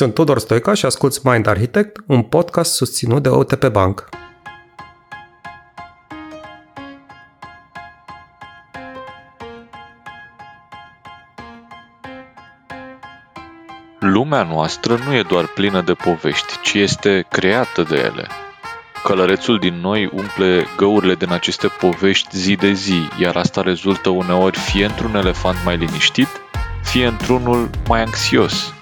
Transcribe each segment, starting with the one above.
Sunt Tudor Stoica și asculți Mind Architect, un podcast susținut de OTP Bank. Lumea noastră nu e doar plină de povești, ci este creată de ele. Călărețul din noi umple găurile din aceste povești zi de zi, iar asta rezultă uneori fie într-un elefant mai liniștit, fie într-unul mai anxios.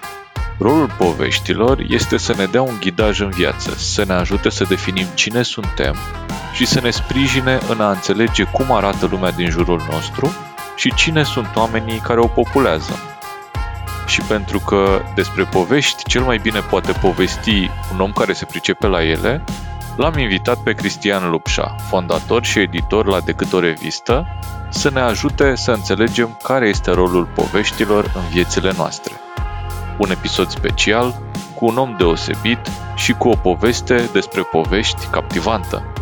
Rolul poveștilor este să ne dea un ghidaj în viață, să ne ajute să definim cine suntem și să ne sprijine în a înțelege cum arată lumea din jurul nostru și cine sunt oamenii care o populează. Și pentru că despre povești cel mai bine poate povesti un om care se pricepe la ele, L-am invitat pe Cristian Lupșa, fondator și editor la Decât o revistă, să ne ajute să înțelegem care este rolul poveștilor în viețile noastre. Un episod special, cu un om deosebit și cu o poveste despre povești captivantă.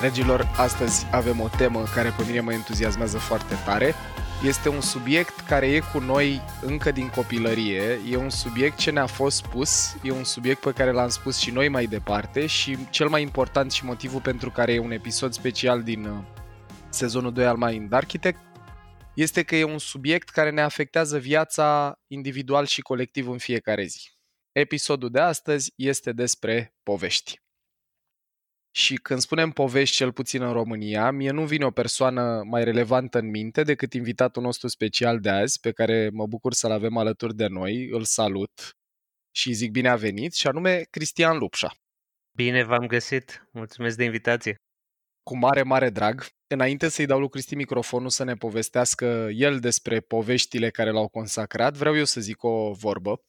Dragilor, astăzi avem o temă care pe mine mă entuziasmează foarte tare este un subiect care e cu noi încă din copilărie, e un subiect ce ne-a fost spus, e un subiect pe care l-am spus și noi mai departe și cel mai important și motivul pentru care e un episod special din uh, sezonul 2 al Mind Architect este că e un subiect care ne afectează viața individual și colectiv în fiecare zi. Episodul de astăzi este despre povești. Și când spunem povești, cel puțin în România, mie nu vine o persoană mai relevantă în minte decât invitatul nostru special de azi, pe care mă bucur să-l avem alături de noi. Îl salut și zic bine a venit, și anume Cristian Lupșa. Bine v-am găsit, mulțumesc de invitație. Cu mare, mare drag. Înainte să-i dau lui Cristi microfonul să ne povestească el despre poveștile care l-au consacrat, vreau eu să zic o vorbă.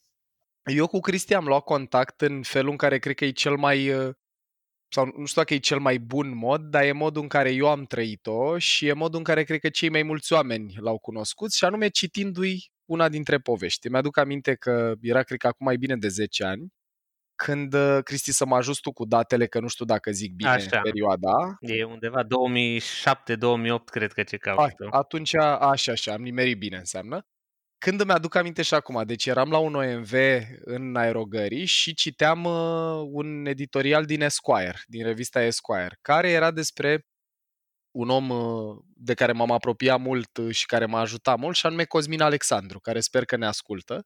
Eu cu Cristi am luat contact în felul în care cred că e cel mai uh, sau nu știu dacă e cel mai bun mod, dar e modul în care eu am trăit-o și e modul în care cred că cei mai mulți oameni l-au cunoscut și anume citindu-i una dintre povești. Mi-aduc aminte că era, cred că acum mai bine de 10 ani, când, uh, Cristi, să mă ajut tu cu datele, că nu știu dacă zic bine Așa. perioada. E undeva 2007-2008, cred că ce caut. Atunci, așa, așa, am nimerit bine înseamnă. Când îmi aduc aminte și acum, deci eram la un OMV în aerogării și citeam uh, un editorial din Esquire, din revista Esquire, care era despre un om uh, de care m-am apropiat mult uh, și care m-a ajutat mult, și anume Cosmin Alexandru, care sper că ne ascultă.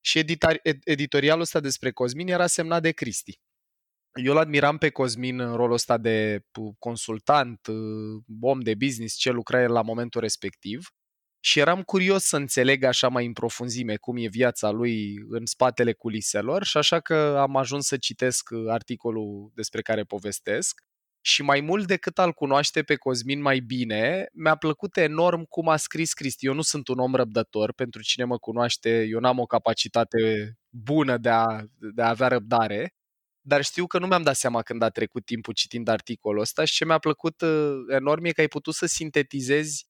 Și editar- editorialul ăsta despre Cosmin era semnat de Cristi. Eu îl admiram pe Cosmin în rolul ăsta de consultant, om de business, ce lucra el la momentul respectiv și eram curios să înțeleg așa mai în profunzime cum e viața lui în spatele culiselor și așa că am ajuns să citesc articolul despre care povestesc și mai mult decât al cunoaște pe Cosmin mai bine, mi-a plăcut enorm cum a scris Cristi. Eu nu sunt un om răbdător, pentru cine mă cunoaște, eu n-am o capacitate bună de a, de a avea răbdare, dar știu că nu mi-am dat seama când a trecut timpul citind articolul ăsta și ce mi-a plăcut uh, enorm e că ai putut să sintetizezi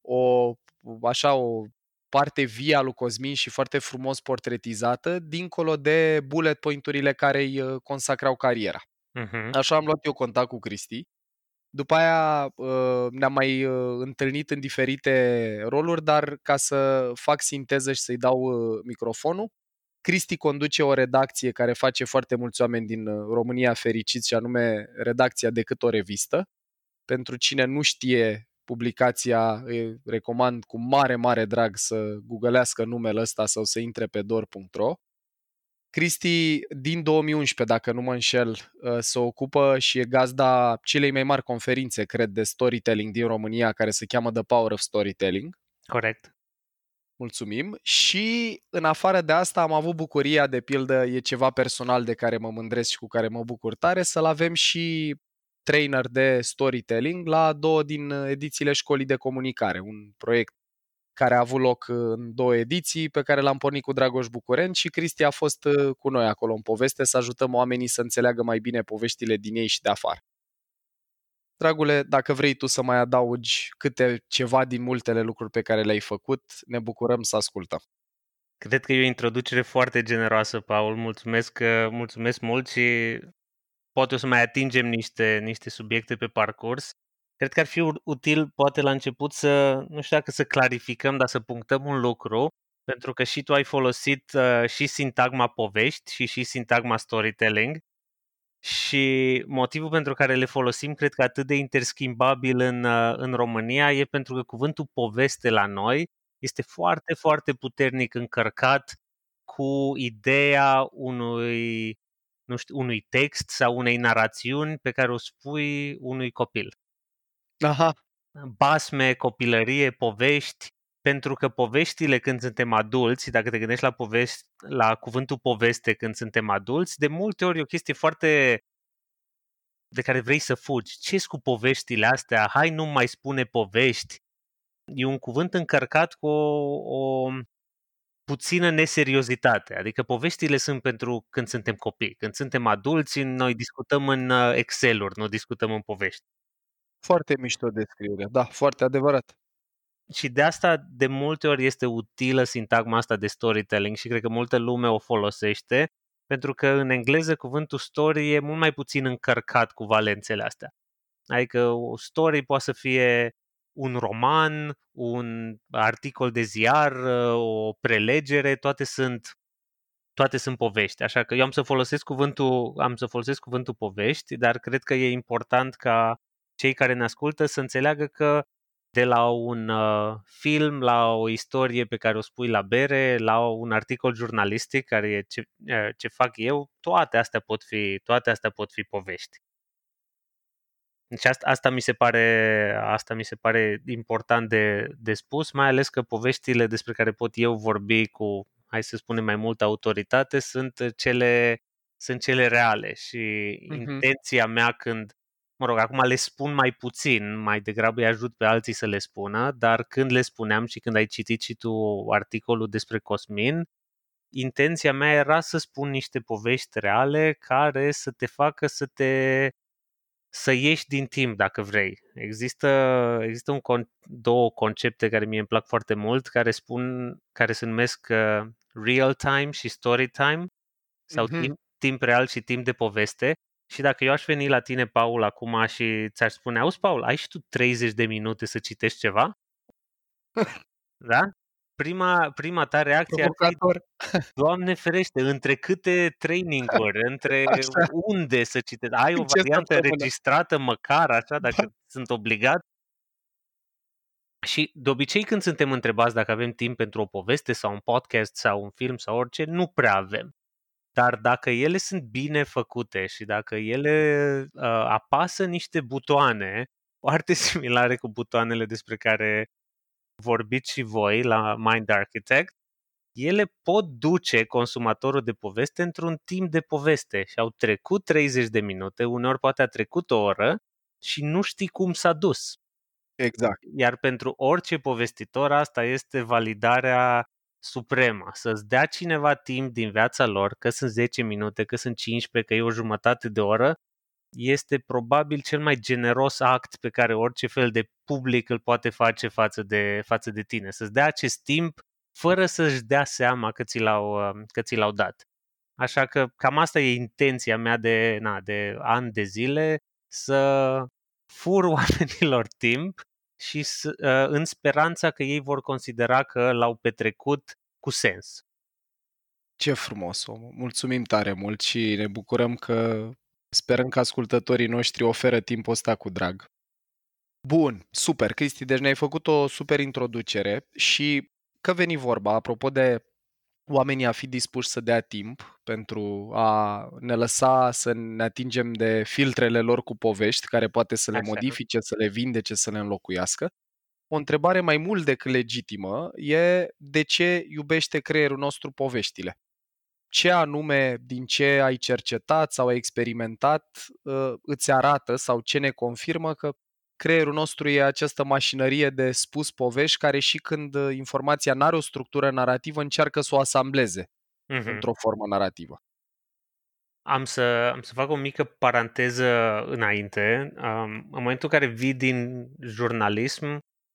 o așa o parte vie a lui Cosmin și foarte frumos portretizată, dincolo de bullet point-urile care îi uh, consacrau cariera. Uh-huh. Așa am luat eu contact cu Cristi. După aia uh, ne-am mai uh, întâlnit în diferite roluri, dar ca să fac sinteză și să-i dau microfonul, Cristi conduce o redacție care face foarte mulți oameni din România fericiți și anume redacția Decât o revistă. Pentru cine nu știe publicația, îi recomand cu mare, mare drag să googlească numele ăsta sau să intre pe dor.ro. Cristi, din 2011, dacă nu mă înșel, ă, se ocupă și e gazda celei mai mari conferințe, cred, de storytelling din România, care se cheamă The Power of Storytelling. Corect. Mulțumim. Și în afară de asta am avut bucuria, de pildă, e ceva personal de care mă mândresc și cu care mă bucur tare, să-l avem și trainer de storytelling la două din edițiile școlii de comunicare, un proiect care a avut loc în două ediții, pe care l-am pornit cu Dragoș Bucurent și Cristi a fost uh, cu noi acolo în poveste să ajutăm oamenii să înțeleagă mai bine poveștile din ei și de afară. Dragule, dacă vrei tu să mai adaugi câte ceva din multele lucruri pe care le-ai făcut, ne bucurăm să ascultăm. Cred că e o introducere foarte generoasă, Paul. Mulțumesc, uh, mulțumesc mult și poate o să mai atingem niște, niște subiecte pe parcurs. Cred că ar fi util, poate la început, să, nu știu dacă să clarificăm, dar să punctăm un lucru, pentru că și tu ai folosit uh, și sintagma povești și și sintagma storytelling și motivul pentru care le folosim, cred că atât de interschimbabil în, uh, în România, e pentru că cuvântul poveste la noi este foarte, foarte puternic încărcat cu ideea unui, nu știu, unui text sau unei narațiuni pe care o spui unui copil. Aha. Basme, copilărie, povești, pentru că poveștile când suntem adulți, dacă te gândești la, povești, la cuvântul poveste când suntem adulți, de multe ori e o chestie foarte de care vrei să fugi. ce cu poveștile astea? Hai, nu mai spune povești. E un cuvânt încărcat cu o, o puțină neseriozitate. Adică poveștile sunt pentru când suntem copii. Când suntem adulți, noi discutăm în uh, Excel-uri, nu discutăm în povești. Foarte mișto descriere, da, foarte adevărat. Și de asta de multe ori este utilă sintagma asta de storytelling și cred că multă lume o folosește, pentru că în engleză cuvântul story e mult mai puțin încărcat cu valențele astea. Adică o story poate să fie un roman, un articol de ziar, o prelegere, toate sunt toate sunt povești. Așa că eu am să folosesc cuvântul, am să folosesc cuvântul povești, dar cred că e important ca cei care ne ascultă să înțeleagă că de la un uh, film, la o istorie pe care o spui la bere, la un articol jurnalistic care e ce, uh, ce fac eu, toate astea pot fi, toate astea pot fi povești. Deci asta, asta, mi se pare, asta mi se pare important de, de spus, mai ales că poveștile despre care pot eu vorbi cu, hai să spunem, mai multă autoritate sunt cele, sunt cele reale și uh-huh. intenția mea când mă rog, acum le spun mai puțin, mai degrabă îi ajut pe alții să le spună, dar când le spuneam și când ai citit și tu articolul despre Cosmin, intenția mea era să spun niște povești reale care să te facă să te să ieși din timp dacă vrei. Există, există un con- două concepte care mie îmi plac foarte mult, care spun, care se numesc uh, real time și story time sau mm-hmm. timp, timp real și timp de poveste și dacă eu aș veni la tine, Paul, acum și ți-aș spune, auzi, Paul, ai și tu 30 de minute să citești ceva? da? Prima, prima ta reacție Provocator. ar fi, Doamne ferește, între câte traininguri, între așa. unde să citești? Ai o variantă registrată măcar, așa, dacă da. sunt obligat? Și de obicei când suntem întrebați dacă avem timp pentru o poveste sau un podcast sau un film sau orice, nu prea avem. Dar dacă ele sunt bine făcute și dacă ele uh, apasă niște butoane foarte similare cu butoanele despre care vorbiți și voi la Mind Architect, ele pot duce consumatorul de poveste într-un timp de poveste și au trecut 30 de minute, uneori poate a trecut o oră și nu știi cum s-a dus. Exact. Iar pentru orice povestitor asta este validarea supremă, să-ți dea cineva timp din viața lor, că sunt 10 minute, că sunt 15, că e o jumătate de oră, este probabil cel mai generos act pe care orice fel de public îl poate face față de, față de tine. Să-ți dea acest timp fără să-și dea seama că ți l-au, că ți l-au dat. Așa că cam asta e intenția mea de, na, de ani de zile, să fur oamenilor timp și uh, în speranța că ei vor considera că l-au petrecut cu sens. Ce frumos, om. Mulțumim tare mult și ne bucurăm că sperăm că ascultătorii noștri oferă timpul ăsta cu drag. Bun, super, Cristi, deci ne-ai făcut o super introducere și că veni vorba, apropo de oamenii a fi dispuși să dea timp pentru a ne lăsa să ne atingem de filtrele lor cu povești, care poate să le Așa. modifice, să le vindece, să le înlocuiască. O întrebare mai mult decât legitimă e de ce iubește creierul nostru poveștile? Ce anume din ce ai cercetat sau ai experimentat ă, îți arată sau ce ne confirmă că creierul nostru e această mașinărie de spus povești care și când uh, informația nu are o structură narrativă încearcă să o asambleze uh-huh. într-o formă narrativă. Am să, am să fac o mică paranteză înainte. Um, în momentul în care vii din jurnalism,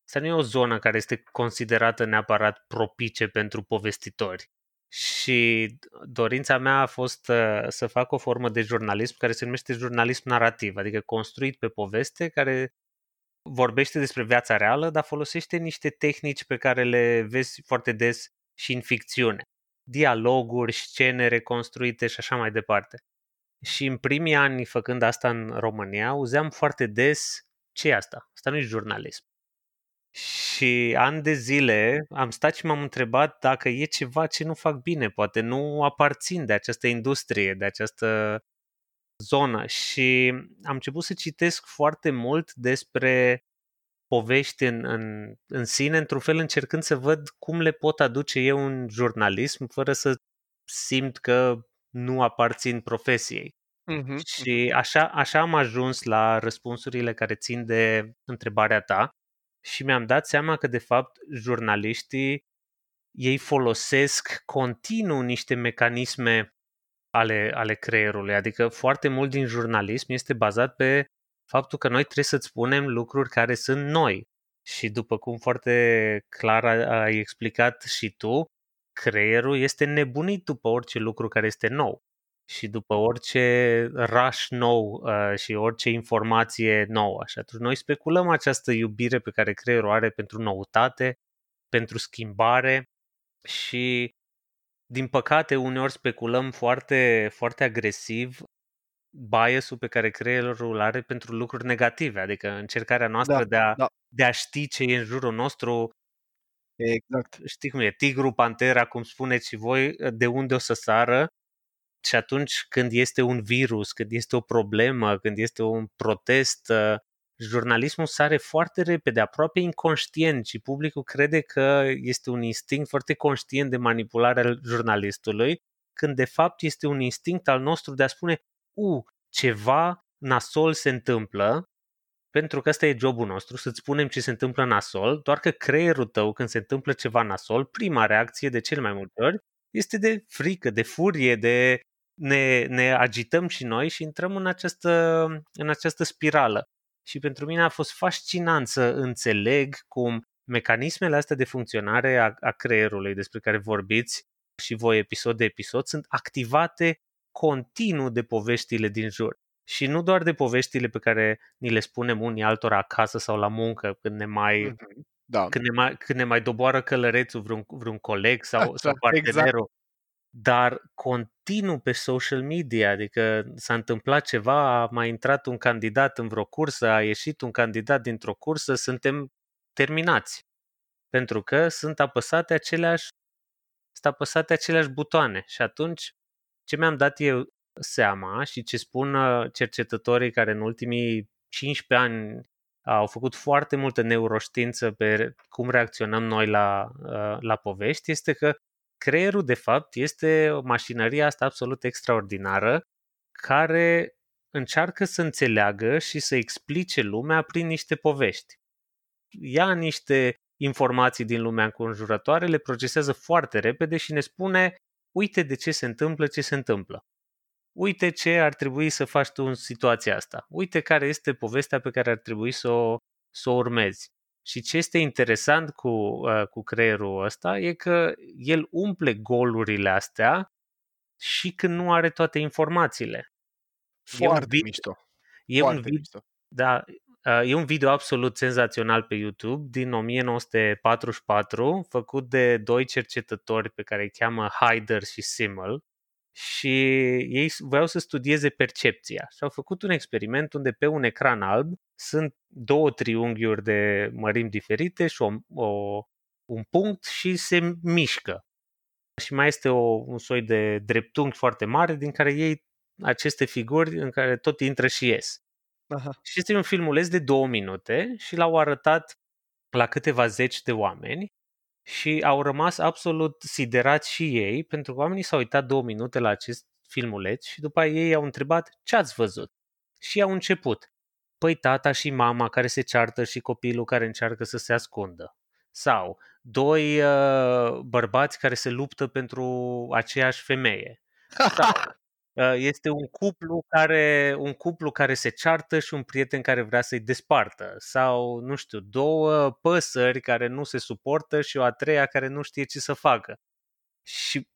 asta nu e o zonă care este considerată neapărat propice pentru povestitori. Și dorința mea a fost uh, să fac o formă de jurnalism care se numește jurnalism narrativ, adică construit pe poveste, care vorbește despre viața reală, dar folosește niște tehnici pe care le vezi foarte des și în ficțiune. Dialoguri, scene reconstruite și așa mai departe. Și în primii ani, făcând asta în România, auzeam foarte des ce e asta? Asta nu e jurnalism. Și ani de zile am stat și m-am întrebat dacă e ceva ce nu fac bine, poate nu aparțin de această industrie, de această zonă. Și am început să citesc foarte mult despre povești în, în, în sine, într-un fel încercând să văd cum le pot aduce eu în jurnalism fără să simt că nu aparțin profesiei. Uh-huh. Și așa, așa am ajuns la răspunsurile care țin de întrebarea ta și mi-am dat seama că, de fapt, jurnaliștii ei folosesc continuu niște mecanisme ale, ale creierului. Adică foarte mult din jurnalism este bazat pe faptul că noi trebuie să-ți spunem lucruri care sunt noi. Și după cum foarte clar ai explicat și tu, creierul este nebunit după orice lucru care este nou și după orice rush nou uh, și orice informație nouă. Și atunci noi speculăm această iubire pe care creierul are pentru noutate, pentru schimbare și din păcate uneori speculăm foarte, foarte agresiv biasul pe care creierul are pentru lucruri negative, adică încercarea noastră da, de, a, da. de a ști ce e în jurul nostru. Exact. Știi cum e, tigru, pantera, cum spuneți și voi, de unde o să sară și atunci când este un virus, când este o problemă, când este un protest, uh, jurnalismul sare foarte repede, aproape inconștient și publicul crede că este un instinct foarte conștient de manipulare al jurnalistului, când de fapt este un instinct al nostru de a spune u, ceva nasol se întâmplă, pentru că ăsta e jobul nostru, să-ți spunem ce se întâmplă nasol, doar că creierul tău, când se întâmplă ceva nasol, prima reacție de cel mai multe ori este de frică, de furie, de ne, ne agităm și noi și intrăm în această, în această spirală. Și pentru mine a fost fascinant să înțeleg cum mecanismele astea de funcționare a, a creierului despre care vorbiți și voi episod de episod sunt activate continuu de poveștile din jur. Și nu doar de poveștile pe care ni le spunem unii altora acasă sau la muncă când ne mai, mm-hmm. da. când ne mai, când ne mai doboară călărețul vreun, vreun coleg sau, Așa, sau partenerul. Exact dar continuu pe social media, adică s-a întâmplat ceva, a mai intrat un candidat în vreo cursă, a ieșit un candidat dintr-o cursă, suntem terminați. Pentru că sunt apăsate aceleași, sunt apăsate aceleași butoane. Și atunci, ce mi-am dat eu seama și ce spun uh, cercetătorii care în ultimii 15 ani au făcut foarte multă neuroștiință pe cum reacționăm noi la, uh, la povești, este că creierul, de fapt, este o mașinărie asta absolut extraordinară care încearcă să înțeleagă și să explice lumea prin niște povești. Ia niște informații din lumea înconjurătoare, le procesează foarte repede și ne spune uite de ce se întâmplă ce se întâmplă. Uite ce ar trebui să faci tu în situația asta. Uite care este povestea pe care ar trebui să o, să o urmezi. Și ce este interesant cu, uh, cu creierul ăsta e că el umple golurile astea și când nu are toate informațiile. Foarte e un video, mișto. E Foarte un video, mișto. Da, uh, e un video absolut senzațional pe YouTube din 1944, făcut de doi cercetători pe care îi cheamă Hyder și Simmel și ei voiau să studieze percepția și au făcut un experiment unde pe un ecran alb sunt două triunghiuri de mărimi diferite și o, o, un punct și se mișcă. Și mai este o, un soi de dreptunghi foarte mare din care ei aceste figuri în care tot intră și ies. Aha. Și este un filmuleț de două minute și l-au arătat la câteva zeci de oameni și au rămas absolut siderați și ei pentru că oamenii s-au uitat două minute la acest filmuleț și după ei au întrebat ce ați văzut. Și au început. Păi tata și mama care se ceartă și copilul care încearcă să se ascundă. Sau doi uh, bărbați care se luptă pentru aceeași femeie. Sau uh, este un cuplu care un cuplu care se ceartă și un prieten care vrea să-i despartă sau nu știu, două păsări care nu se suportă și o a treia care nu știe ce să facă. Și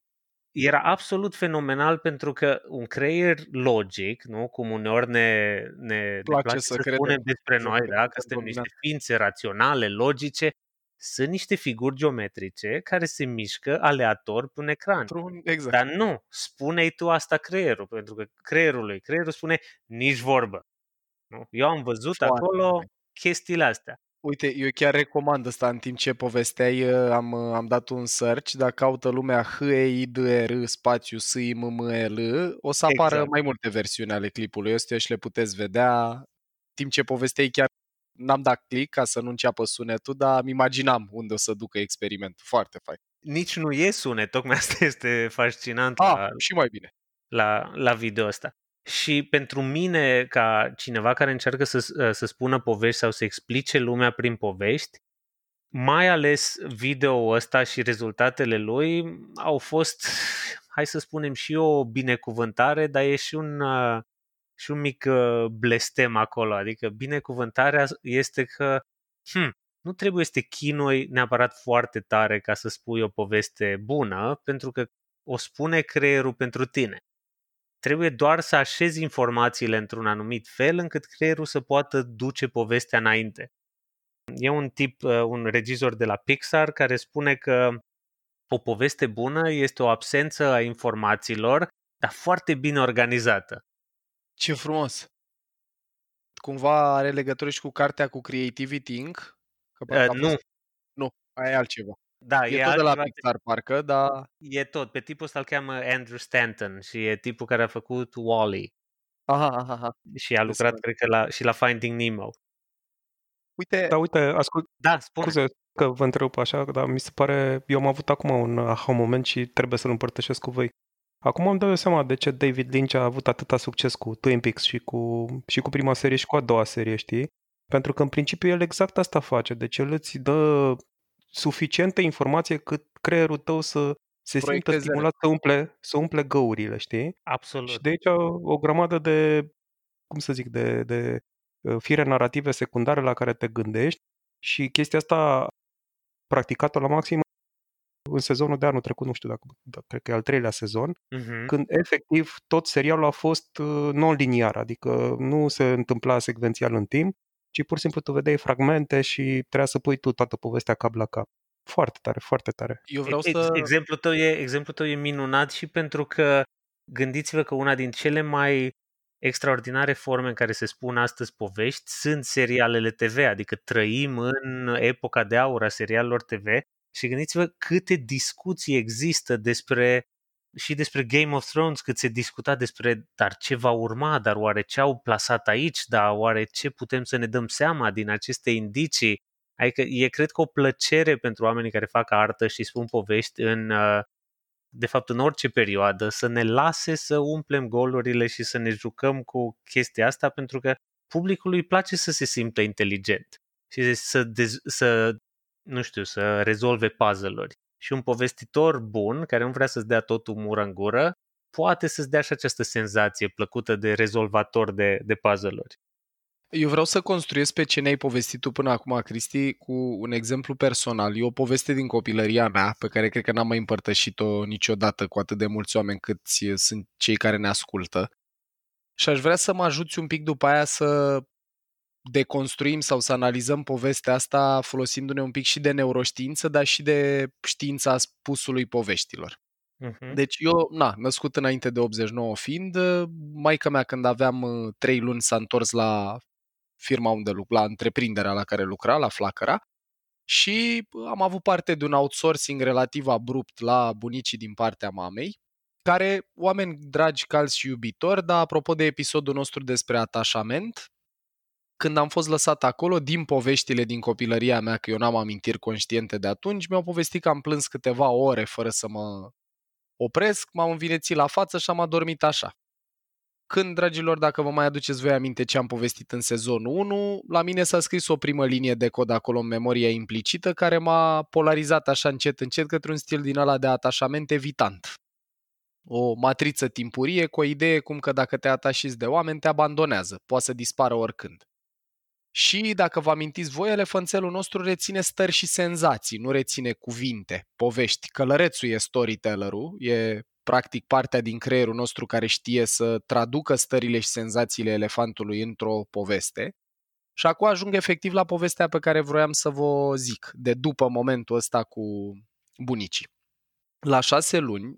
era absolut fenomenal pentru că un creier logic, nu? cum uneori ne, ne Place place să să credem. spunem despre Să noi, credem da? că că suntem niște dominat. ființe raționale, logice, sunt niște figuri geometrice care se mișcă aleator pe un ecran. Într-un- Exact. Dar nu, spune-i tu asta creierul, pentru că creierul lui, creierul spune nici vorbă. Nu? Eu am văzut Foarte acolo fain. chestiile astea. Uite, eu chiar recomand asta în timp ce povesteai, uh, am, uh, am dat un search, dacă caută lumea h e i d r spațiu s i m m e l o să apară Exact. mai multe versiuni ale clipului ăsta și le puteți vedea. În timp ce povesteai chiar n-am dat click ca să nu înceapă sunetul, dar îmi imaginam unde o să ducă experimentul. Foarte fain. Nici nu e sunet, tocmai asta este fascinant Ah, la, și mai bine. la, la video ăsta. Și pentru mine, ca cineva care încearcă să, să spună povești sau să explice lumea prin povești, mai ales video ăsta și rezultatele lui au fost, hai să spunem, și o binecuvântare, dar e și un, uh, și un mic uh, blestem acolo. Adică binecuvântarea este că hm, nu trebuie să te chinui neapărat foarte tare ca să spui o poveste bună, pentru că o spune creierul pentru tine. Trebuie doar să așezi informațiile într-un anumit fel încât creierul să poată duce povestea înainte. E un tip, uh, un regizor de la Pixar care spune că o poveste bună este o absență a informațiilor, dar foarte bine organizată. Ce frumos! Cumva are legătură și cu cartea cu Creativity Inc? Că parcă Uh, a nu, fost... Nu, aia e altceva. da, E, e, tot de la altceva, Pixar, parcă, dar... e tot. Pe tipul ăsta îl cheamă Andrew Stanton și e tipul care a făcut Wall-E Aha, aha, aha. și a lucrat, Descoper. cred că, la, și la Finding Nemo. Uite, Dar uite, ascult, Da, spune. scuze că vă întrerup așa, dar mi se pare, eu am avut acum un aha moment și trebuie să-l împărtășesc cu voi. Acum îmi dau eu seama de ce David Lynch a avut atâta succes cu Twin Peaks și cu, și cu prima serie și cu a doua serie, știi? Pentru că în principiu el exact asta face, deci el îți dă suficientă informație cât creierul tău să se simtă Proiecteze. stimulat să umple, să umple găurile, știi? Absolut. Și de aici o grămadă de, cum să zic, de, de uh, fire narrative secundare la care te gândești și chestia asta practicat-o la maxim în sezonul de anul trecut, nu știu dacă, dacă cred că e al treilea sezon, Mhm. când efectiv tot serialul a fost uh, non-liniar, adică nu se întâmpla secvențial în timp, ci pur și simplu tu vedeai fragmente și trebuia să pui tu toată povestea cap la cap. Foarte tare, foarte tare. eu vreau Ex- să... Exemplul tău, e, exemplul tău e minunat și pentru că gândiți-vă că una din cele mai extraordinare forme în care se spun astăzi povești sunt serialele TV, adică trăim în epoca de aur a serialelor TV și gândiți-vă câte discuții există despre și despre Game of Thrones, cât se discuta despre dar ce va urma, dar oare ce au plasat aici, dar oare ce putem să ne dăm seama din aceste indicii. Adică e, cred că, o plăcere pentru oamenii care fac artă și spun povești în, uh, de fapt, în orice perioadă, să ne lase să umplem golurile și să ne jucăm cu chestia asta, pentru că publicului îi place să se simtă inteligent și să, dez- să nu știu, să rezolve puzzle-uri. Și un povestitor bun, care nu vrea să-ți dea totul mură în gură, poate să-ți dea și această senzație plăcută de rezolvator de, de puzzle-uri. Eu vreau să construiesc pe ce ne-ai povestit tu până acum, Cristi, cu un exemplu personal. E o poveste din copilăria mea, pe care cred că n-am mai împărtășit-o niciodată cu atât de mulți oameni cât sunt cei care ne ascultă. Și aș vrea să mă ajuți un pic după aia să deconstruim sau să analizăm povestea asta folosindu-ne un pic și de neuroștiință, dar și de știința spusului poveștilor. Uh-huh. Deci eu, na, născut înainte de 89 fiind, maica mea când aveam uh, trei luni s-a întors la firma unde lucra, la întreprinderea la care lucra, la Flacăra, și am avut parte de un outsourcing relativ abrupt la bunicii din partea mamei, care, oameni dragi, calzi și iubitori, dar apropo de episodul nostru despre atașament, când am fost lăsat acolo, din poveștile din copilăria mea, că eu n-am amintiri conștiente de atunci, mi-au povestit că am plâns câteva ore fără să mă opresc, m-am învinețit la față și am adormit așa. Când, dragilor, dacă vă mai aduceți voi aminte ce am povestit în sezonul 1, la mine s-a scris o primă linie de cod acolo în memoria implicită care m-a polarizat așa încet încet către un stil din ăla de atașament evitant. O matriță timpurie cu o idee cum că dacă te atașiți de oameni, te abandonează, poate să dispară oricând. Și, dacă vă amintiți voi, elefanțelul nostru reține stări și senzații, nu reține cuvinte, povești. Călărețul e storytellerul, e practic partea din creierul nostru care știe să traducă stările și senzațiile elefantului într-o poveste. Și acum ajung efectiv la povestea pe care vroiam să vă zic, de după momentul ăsta cu bunicii. La șase luni,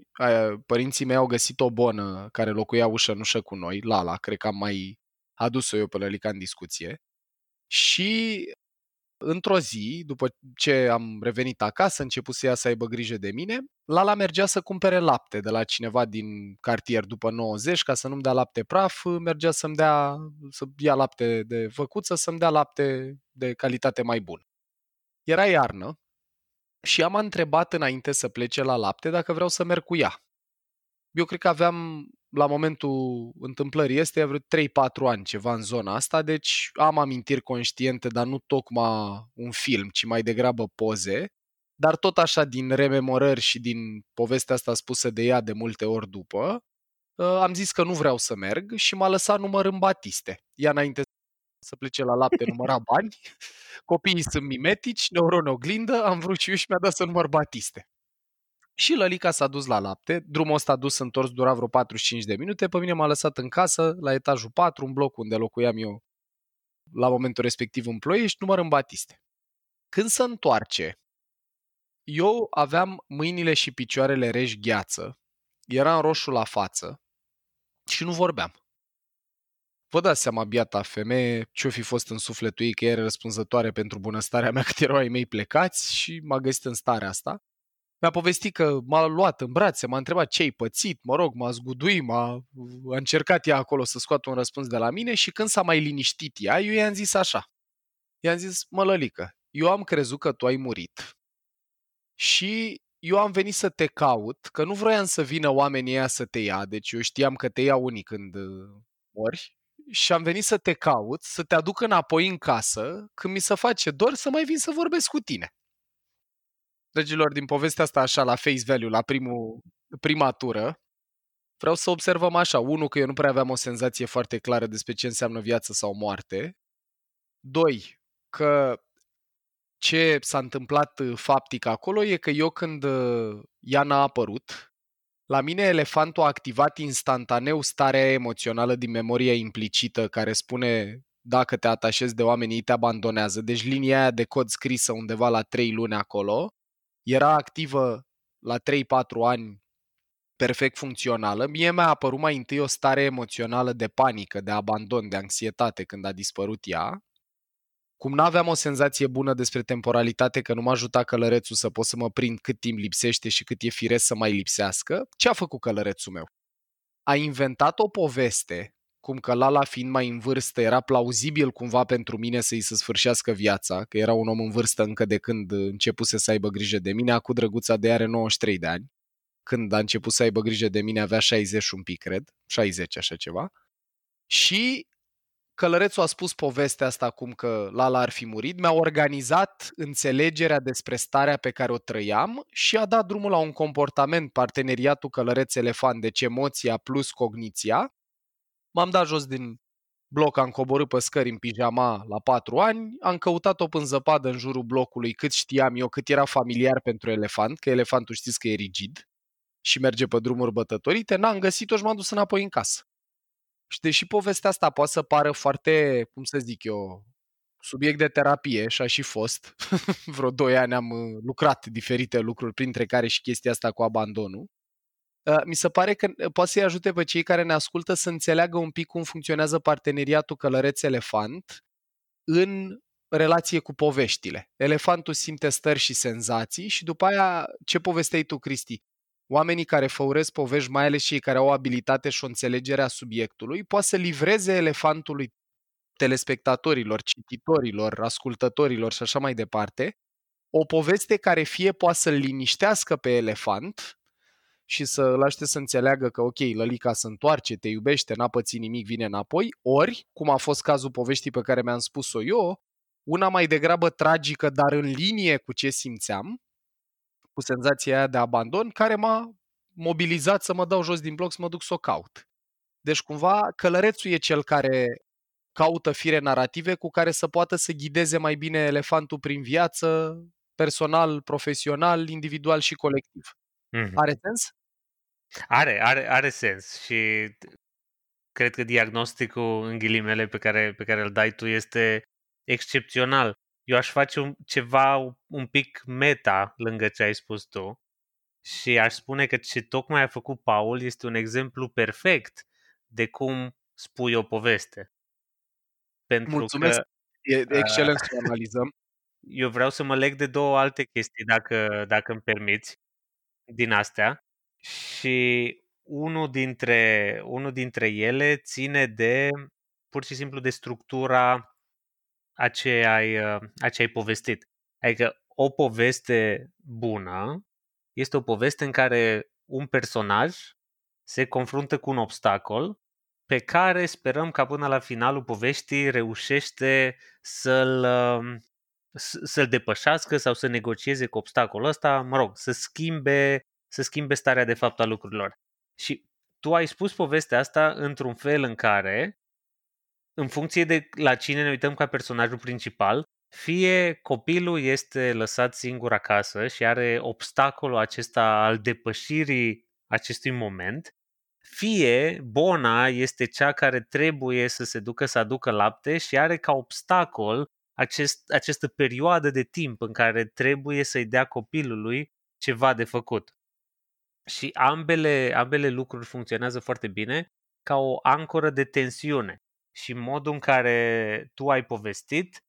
părinții mei au găsit o bonă care locuia ușă în ușă cu noi, Lala, cred că am mai adus-o eu pe Lălica în discuție. Și într-o zi, după ce am revenit acasă, început să ea să aibă grijă de mine, Lala mergea să cumpere lapte de la cineva din cartier după 90, ca să nu-mi dea lapte praf, mergea să-mi dea, să ia lapte de făcuță, să-mi dea lapte de calitate mai bună. Era iarnă și am întrebat înainte să plece la lapte dacă vreau să merg cu ea. Eu cred că aveam, la momentul întâmplării este vreo 3-4 ani, ceva în zona asta, deci am amintiri conștiente, dar nu tocmai un film, ci mai degrabă poze, dar tot așa din rememorări și din povestea asta spusă de ea de multe ori după, ă, am zis că nu vreau să merg și m-a lăsat număr în batiste. Ea înainte să plece la lapte număra bani, copiii sunt mimetici, neuroni oglindă, am vrut și eu și mi-a dat să număr batiste. Și Lălica s-a dus la lapte, drumul ăsta dus întors dura vreo 45 de minute, pe mine m-a lăsat în casă, la etajul 4, un bloc unde locuiam eu la momentul respectiv în Ploiești, număr în Batiste. Când se întoarce, eu aveam mâinile și picioarele reși gheață, eram roșu la față și nu vorbeam. Vă dați seama, biata femeie, ce-o fi fost în sufletul ei, că era răspunzătoare pentru bunăstarea mea cât erau ai mei plecați și m-a găsit în starea asta. Mi-a povestit că m-a luat în brațe, m-a întrebat ce ai pățit, mă rog, m-a zguduit, m-a a încercat ea acolo să scoată un răspuns de la mine și când s-a mai liniștit ea, eu i-am zis așa. I-am zis, mă lălică, eu am crezut că tu ai murit și eu am venit să te caut, că nu vroiam să vină oamenii ăia să te ia, deci eu știam că te ia unii când uh, mori, și am venit să te caut, să te aduc înapoi în casă, când mi se face dor să mai vin să vorbesc cu tine. Dragilor, din povestea asta așa, la face value, la primul, prima tură, vreau să observăm așa. Unu, că eu nu prea aveam o senzație foarte clară despre ce înseamnă viață sau moarte. Doi, că ce s-a întâmplat uh, faptic acolo e că eu când uh, ea n-a apărut, la mine elefantul a activat instantaneu starea emoțională din memoria implicită care spune dacă te atașezi de oameni, ei te abandonează. Deci linia aia de cod scrisă undeva la 3 luni acolo era activă la 3-4 ani perfect funcțională. Mie mi-a apărut mai întâi o stare emoțională de panică, de abandon, de anxietate când a dispărut ea. Cum nu aveam o senzație bună despre temporalitate, că nu m-a ajutat călărețul să pot să mă prind cât timp lipsește și cât e firesc să mai lipsească, ce a făcut călărețul meu? A inventat o poveste cum că Lala fiind mai în vârstă era plauzibil cumva pentru mine să-i se sfârșească viața, că era un om în vârstă încă de când începuse să aibă grijă de mine, acum drăguța de are 93 de ani. Când a început să aibă grijă de mine avea 60 un pic, cred, 60 așa ceva. Și Călărețul a spus povestea asta cum că Lala ar fi murit, mi-a organizat înțelegerea despre starea pe care o trăiam și a dat drumul la un comportament, parteneriatul călăreț-elefant, deci emoția plus cogniția, M-am dat jos din bloc, am coborât pe scări în pijama la patru ani, am căutat-o în zăpadă în jurul blocului cât știam eu, cât era familiar pentru elefant, că elefantul știți că e rigid și merge pe drumuri bătătorite, n-am găsit-o și m-am dus înapoi în casă. Și deși povestea asta poate să pară foarte, cum să zic eu, subiect de terapie și a și fost, vreo doi ani am uh, lucrat diferite lucruri, printre care și chestia asta cu abandonul, Uh, mi se pare că uh, poate să-i ajute pe cei care ne ascultă să înțeleagă un pic cum funcționează parteneriatul călăreț-elefant în relație cu poveștile. Elefantul simte stări și senzații și după aia ce povesteai tu, Cristi? Oamenii care făuresc povești, mai ales cei care au abilitate și o înțelegere a subiectului, poate să livreze elefantului telespectatorilor, cititorilor, ascultătorilor și așa mai departe, o poveste care fie poate să-l liniștească pe elefant, și să îl aștept să înțeleagă că, ok, Lălica se întoarce, te iubește, n-a pățit nimic, vine înapoi, ori, cum a fost cazul poveștii pe care mi-am spus-o eu, una mai degrabă tragică, dar în linie cu ce simțeam, cu senzația aia de abandon, care m-a mobilizat să mă dau jos din bloc să mă duc să o caut. Deci, cumva, călărețul e cel care caută fire narrative cu care să poată să ghideze mai bine elefantul prin viață, personal, profesional, individual și colectiv. Mm-hmm. Are sens? Are, are, are sens și cred că diagnosticul în ghilimele pe care, pe care îl dai tu este excepțional. Eu aș face un, ceva un pic meta lângă ce ai spus tu și aș spune că ce tocmai a făcut Paul este un exemplu perfect de cum spui o poveste. Pentru Mulțumesc! Că, e excelent uh, să analizăm. Eu vreau să mă leg de două alte chestii, dacă, dacă îmi permiți, din astea. Și unul dintre, unul dintre ele ține de pur și simplu de structura a ce ai, a ce ai povestit. Adică o poveste bună este o poveste în care un personaj se confruntă cu un obstacol pe care sperăm ca până la finalul poveștii reușește să-l, să-l depășească sau să negocieze cu obstacolul ăsta, mă rog, să schimbe, să schimbe starea de fapt a lucrurilor. Și tu ai spus povestea asta într-un fel în care, în funcție de la cine ne uităm ca personajul principal, fie copilul este lăsat singur acasă și are obstacolul acesta al depășirii acestui moment, fie Bona este cea care trebuie să se ducă să aducă lapte și are ca obstacol acest, această perioadă de timp în care trebuie să-i dea copilului ceva de făcut. Și ambele, ambele lucruri funcționează foarte bine ca o ancoră de tensiune. Și modul în care tu ai povestit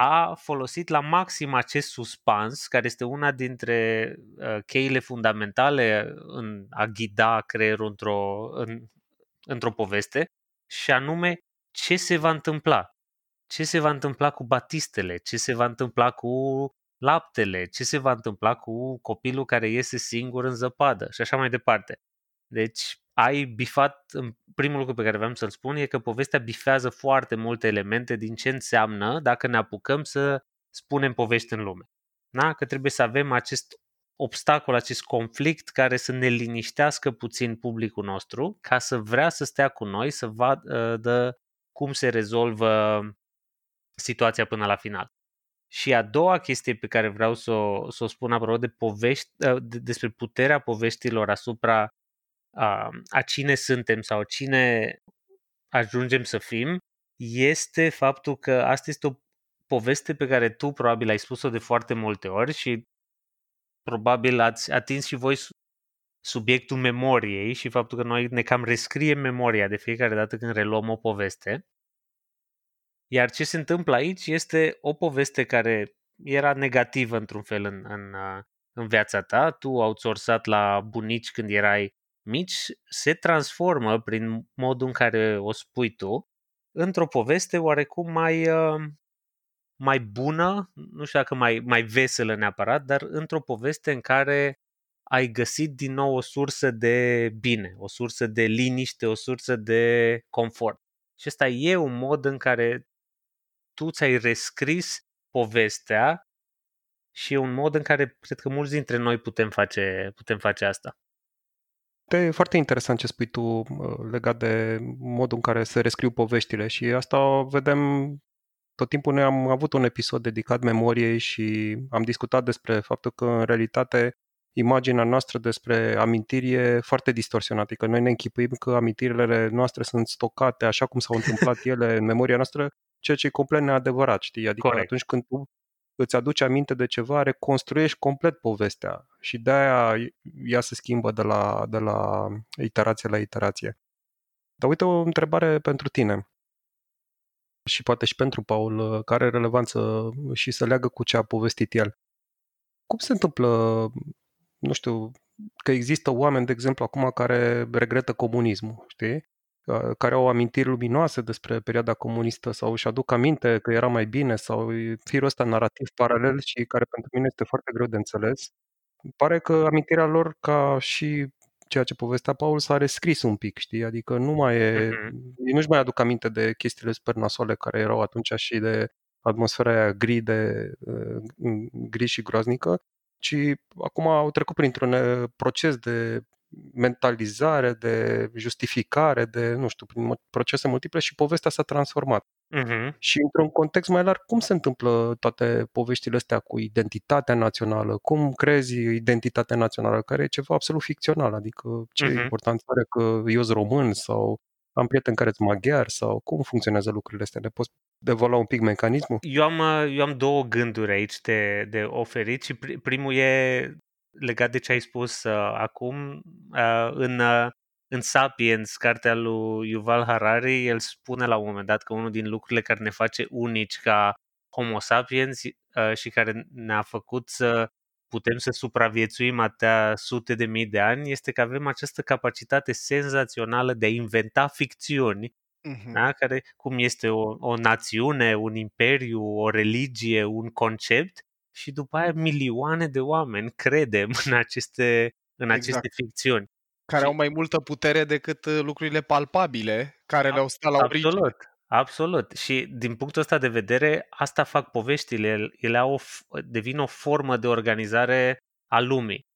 a folosit la maxim acest suspans, care este una dintre uh, cheile fundamentale în a ghida creierul într-o, în, într-o poveste, și anume ce se va întâmpla. Ce se va întâmpla cu batistele, ce se va întâmpla cu laptele, ce se va întâmpla cu copilul care iese singur în zăpadă și așa mai departe. Deci ai bifat, primul lucru pe care vreau să-l spun e că povestea bifează foarte multe elemente din ce înseamnă dacă ne apucăm să spunem povești în lume. Da? Că trebuie să avem acest obstacol, acest conflict care să ne liniștească puțin publicul nostru ca să vrea să stea cu noi, să vadă cum se rezolvă situația până la final. Și a doua chestie pe care vreau să o, să o spun apropo de povești, ă, de, despre puterea poveștilor asupra a, a cine suntem sau cine ajungem să fim, este faptul că asta este o poveste pe care tu probabil ai spus-o de foarte multe ori și probabil ați atins și voi subiectul memoriei și faptul că noi ne cam rescriem memoria de fiecare dată când reluăm o poveste. Iar ce se întâmplă aici este o poveste care era negativă într-un fel în, în, în viața ta. Tu outsourcat la bunici când erai mici, se transformă prin modul în care o spui tu într-o poveste oarecum mai, mai bună, nu știu dacă mai, mai veselă neapărat, dar într-o poveste în care ai găsit din nou o sursă de bine, o sursă de liniște, o sursă de confort. Și ăsta e un mod în care tu ți-ai rescris povestea și e un mod în care cred că mulți dintre noi putem face, putem face asta. E foarte interesant ce spui tu uh, legat de modul în care se rescriu poveștile și asta vedem tot timpul noi am avut un episod dedicat memoriei și am discutat despre faptul că în realitate imaginea noastră despre amintiri e foarte distorsionată, că noi ne închipuim că amintirile noastre sunt stocate așa cum s-au întâmplat ele în memoria noastră ceea ce e complet neadevărat, știi? Adică Corect. atunci când tu îți aduci aminte de ceva, reconstruiești complet povestea și de-aia ea se schimbă de la, de la iterație la iterație. Dar uite o întrebare pentru tine și poate și pentru Paul, care are relevanță și să leagă cu ce a povestit el. Cum se întâmplă, nu știu, că există oameni, de exemplu, acum care regretă comunismul, știi? Care au amintiri luminoase despre perioada comunistă sau își aduc aminte că era mai bine sau firul ăsta narrativ paralel și care pentru mine este foarte greu de înțeles. Pare că amintirea lor, ca și ceea ce povestea Paul, s-a rescris un pic, știi? Adică nu mai e... Uh-huh. Ei nu-și mai aduc aminte de chestiile super nasoale care erau atunci și de atmosfera aia gri, de, uh, gri și groaznică, ci acum au trecut printr-un uh, proces de mentalizare, de justificare, de, nu știu, prin procese multiple și povestea s-a transformat. Mhm. Și într-un context mai larg, cum se întâmplă toate poveștile astea cu identitatea națională? Cum crezi identitatea națională, care e ceva absolut ficțional? Adică ce Mhm. uh-huh. important are că eu sunt român sau am prieten care sunt maghiar sau cum funcționează lucrurile astea? Ne poți devola un pic mecanismul? Eu am, uh, eu am două gânduri aici de, de oferit și pri- primul e legat de ce ai spus uh, acum. Uh, în, uh, în Sapiens, cartea lui Yuval Harari, el spune la un moment dat că unul din lucrurile care ne face unici ca Homo sapiens uh, și care ne-a făcut să putem să supraviețuim atâtea sute de mii de ani este că avem această capacitate senzațională de a inventa ficțiuni Mhm. da? care, cum este o, o națiune, un imperiu, o religie, un concept și după aia milioane de oameni credem în aceste, în aceste Exact. ficțiuni. Care Și- au mai multă putere decât uh, lucrurile palpabile care le-au stat la origine. Absolut, absolut. Și din punctul ăsta de vedere, asta fac poveștile. Ele- Ele au o, f- devin o formă de organizare a lumii.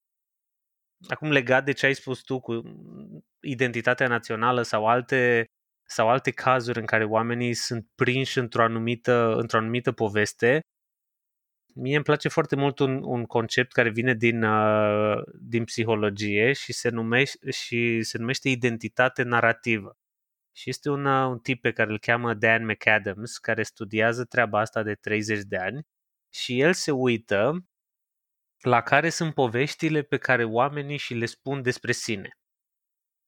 Acum legat de ce ai spus tu cu identitatea națională sau alte sau alte cazuri în care oamenii sunt prinși într-o anumită, într-o anumită poveste, mie îmi place foarte mult un, un concept care vine din, uh, din psihologie și se, numește, și se numește identitate narrativă. Și este un, uh, un tip pe care îl cheamă Dan McAdams, care studiază treaba asta de 30 de ani și el se uită la care sunt poveștile pe care oamenii și le spun despre sine.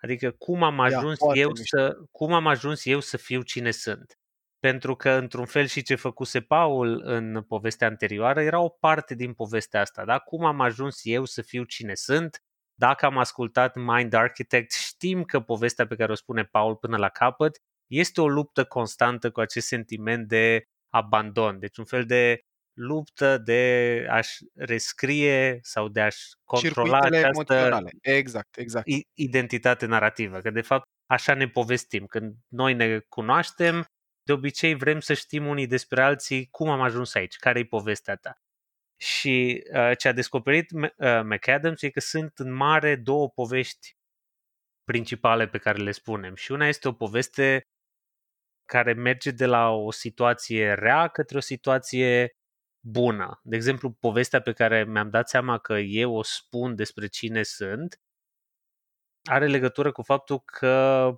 Adică cum am Ia, ajuns foarte eu mișto. să cum am ajuns eu să fiu cine sunt. Pentru că într-un fel și ce făcuse Paul în povestea anterioară era o parte din povestea asta, da? Cum am ajuns eu să fiu cine sunt? Dacă am ascultat Mind Architect, știm că povestea pe care o spune Paul până la capăt este o luptă constantă cu acest sentiment de abandon, deci un fel de luptă de a-și rescrie sau de a-și controla Circuitele această emoționale. Exact, exact. i- identitate narrativă, că de fapt așa ne povestim. Când noi ne cunoaștem, de obicei vrem să știm unii despre alții cum am ajuns aici, care e povestea ta. Și uh, ce a descoperit M- uh, McAdams e că sunt în mare două povești principale pe care le spunem. Și una este o poveste care merge de la o situație rea către o situație bună. De exemplu, povestea pe care mi-am dat seama că eu o spun despre cine sunt are legătură cu faptul că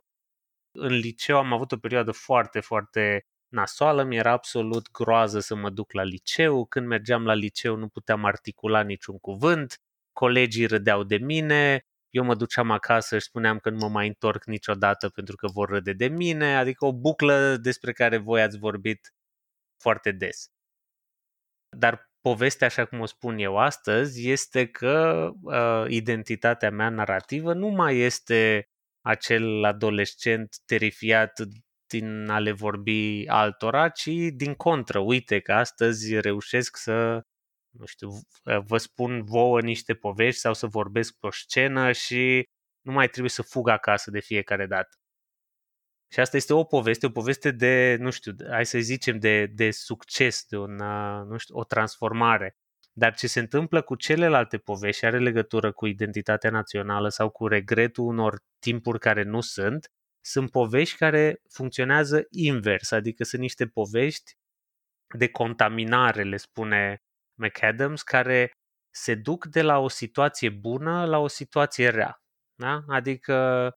în liceu am avut o perioadă foarte, foarte nasoală, mi-era absolut groază să mă duc la liceu, când mergeam la liceu nu puteam articula niciun cuvânt, colegii râdeau de mine, eu mă duceam acasă și spuneam că nu mă mai întorc niciodată pentru că vor râde de mine, adică o buclă despre care voi ați vorbit foarte des. Dar povestea, așa cum o spun eu astăzi, este că uh, identitatea mea narrativă nu mai este acel adolescent terifiat din a le vorbi altora, ci din contră. Uite că astăzi reușesc să, nu știu, vă spun vouă niște povești sau să vorbesc pe o scenă și nu mai trebuie să fug acasă de fiecare dată. Și asta este o poveste, o poveste de, nu știu, hai să zicem, de, de succes, de una, nu știu, o transformare. Dar ce se întâmplă cu celelalte povești are legătură cu identitatea națională sau cu regretul unor timpuri care nu sunt, sunt povești care funcționează invers, adică sunt niște povești de contaminare, le spune McAdams, care se duc de la o situație bună la o situație rea. Da? Adică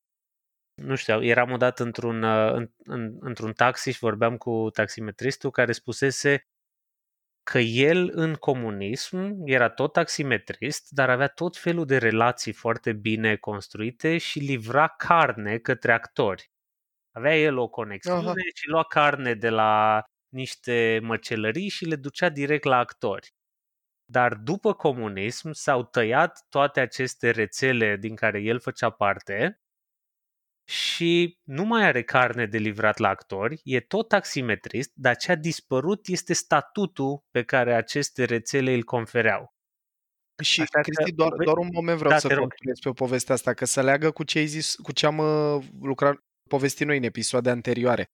nu știu, eram odată într-un, în, în, într-un taxi și vorbeam cu taximetristul care spusese că el în comunism era tot taximetrist, dar avea tot felul de relații foarte bine construite și livra carne către actori. Avea el o conexiune Aha. și lua carne de la niște măcelării și le ducea direct la actori. Dar după comunism s-au tăiat toate aceste rețele din care el făcea parte și nu mai are carne de livrat la actori, e tot taximetrist, dar ce a dispărut este statutul pe care aceste rețele îl confereau. Și, Așa că Cristi, doar, pove- doar un moment vreau Da, să te rog. continuez pe povestea asta, că să leagă cu ce ai zis, cu ce am uh, lucrat, povestit noi în episoade anterioare.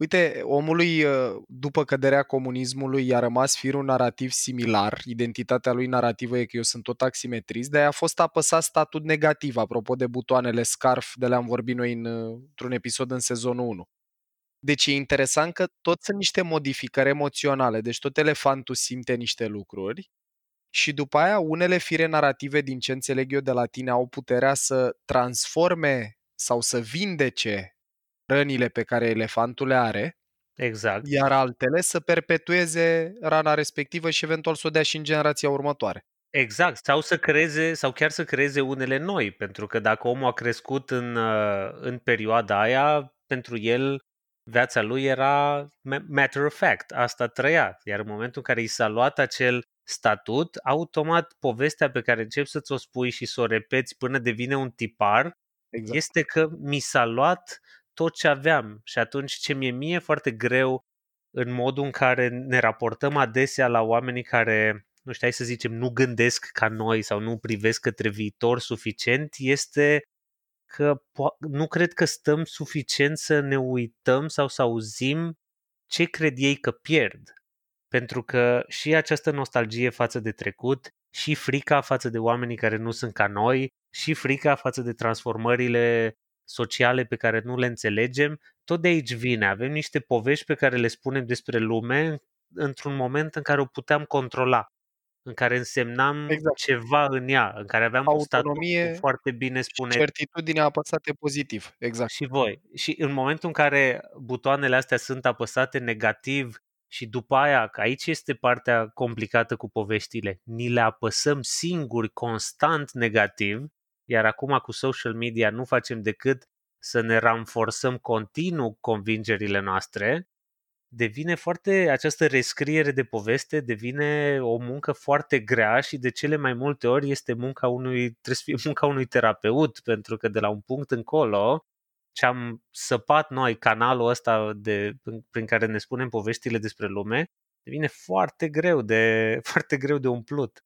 Uite, omului, uh, după căderea comunismului, i-a rămas firul narrativ similar, identitatea lui narrativă e că eu sunt tot taximetrist, de a fost apăsat statut negativ, apropo de butoanele scarf, de le-am vorbit noi în, uh, într-un episod în sezonul 1. Deci e interesant că tot sunt niște modificări emoționale, deci tot elefantul simte niște lucruri și după aia unele fire narrative, din ce înțeleg eu de la tine, au puterea să transforme sau să vindece rănile pe care elefantul le are, Exact. iar altele să perpetueze rana respectivă și eventual să o dea și în generația următoare. Exact, sau să creeze, sau chiar să creeze unele noi, pentru că dacă omul a crescut în, uh, în perioada aia, pentru el viața lui era matter of fact, asta trăia, iar în momentul în care i s-a luat acel statut, automat povestea pe care începi să-ți o spui și să o repeți până devine un tipar, Exact. este că mi s-a luat tot ce aveam și atunci ce mi-e mie foarte greu în modul în care ne raportăm adesea la oamenii care nu știu, hai să zicem, nu gândesc ca noi sau nu privesc către viitor suficient, este că nu cred că stăm suficient să ne uităm sau să auzim ce cred ei că pierd. Pentru că și această nostalgie față de trecut, și frica față de oamenii care nu sunt ca noi, și frica față de transformările sociale pe care nu le înțelegem, tot de aici vine. Avem niște povești pe care le spunem despre lume într-un moment în care o puteam controla în care însemnam Exact. ceva în ea, în care aveam Autonomie statul foarte bine spune certitudine apăsate pozitiv. Exact. și voi. Și în momentul în care butoanele astea sunt apăsate negativ și după aia, că aici este partea complicată cu poveștile, ni le apăsăm singuri constant negativ, iar acum cu social media nu facem decât să ne ranforsăm continuu convingerile noastre devine foarte, această rescriere de poveste devine o muncă foarte grea și de cele mai multe ori este munca unui, trebuie să fie munca unui terapeut, pentru că de la un punct încolo ce am săpat noi canalul ăsta de, prin care ne spunem poveștile despre lume, devine foarte greu de, foarte greu de umplut.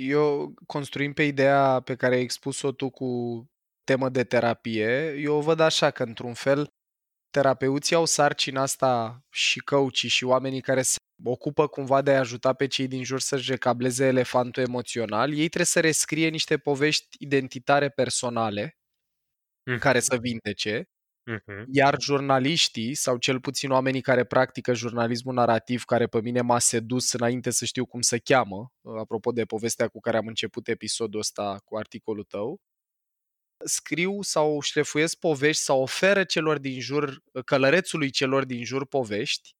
Eu, construim pe ideea pe care ai expus-o tu cu temă de terapie, eu o văd așa că, într-un fel, terapeuții au sarcina asta și coachii și oamenii care se ocupă cumva de a ajuta pe cei din jur să-și recableze elefantul emoțional, ei trebuie să rescrie niște povești identitare personale mm-hmm. care să vindece, mm-hmm. iar jurnaliștii sau cel puțin oamenii care practică jurnalismul narrativ, care pe mine m-a sedus înainte să știu cum se cheamă, apropo de povestea cu care am început episodul ăsta cu articolul tău, scriu sau șlefuiesc povești sau oferă celor din jur, călărețului celor din jur povești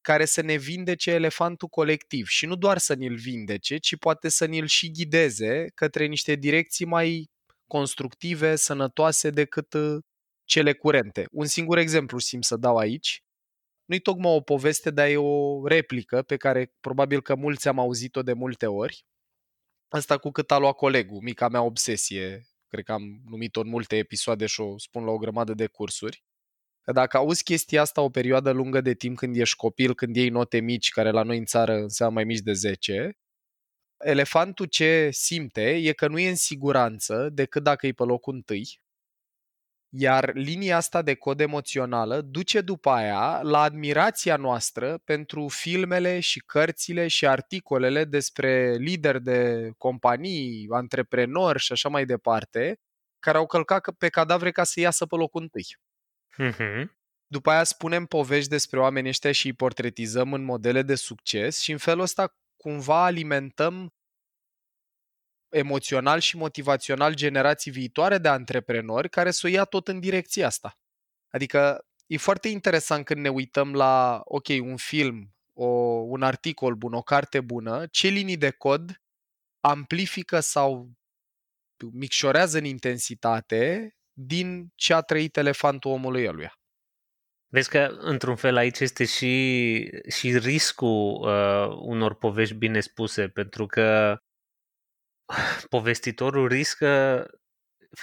care să ne vindece elefantul colectiv și nu doar să ne-l vindece, ci poate să ne-l și ghideze către niște direcții mai constructive, sănătoase decât uh, cele curente. Un singur exemplu simt să dau aici. Nu-i tocmai o poveste, dar e o replică pe care probabil că mulți am auzit-o de multe ori. Asta cu cât a luat colegul, mica mea obsesie cred că am numit-o în multe episoade și o spun la o grămadă de cursuri, că dacă auzi chestia asta o perioadă lungă de timp când ești copil, când iei note mici, care la noi în țară înseamnă mai mici de 10, elefantul ce simte e că nu e în siguranță decât dacă e pe locul întâi iar linia asta de cod emoțională duce după aia la admirația noastră pentru filmele și cărțile și articolele despre lideri de companii, antreprenori și așa mai departe, care au călcat pe cadavre ca să iasă pe locul întâi. Uh-huh. După aia spunem povești despre oamenii ăștia și îi portretizăm în modele de succes și în felul ăsta cumva alimentăm emoțional și motivațional generații viitoare de antreprenori care să o ia tot în direcția asta. Adică e foarte interesant când ne uităm la, ok, un film, o, un articol bun, o carte bună, ce linii de cod amplifică sau micșorează în intensitate din ce a trăit elefantul omului eluia. Vezi că, într-un fel, aici este și, și riscul uh, unor povești bine spuse, pentru că povestitorul riscă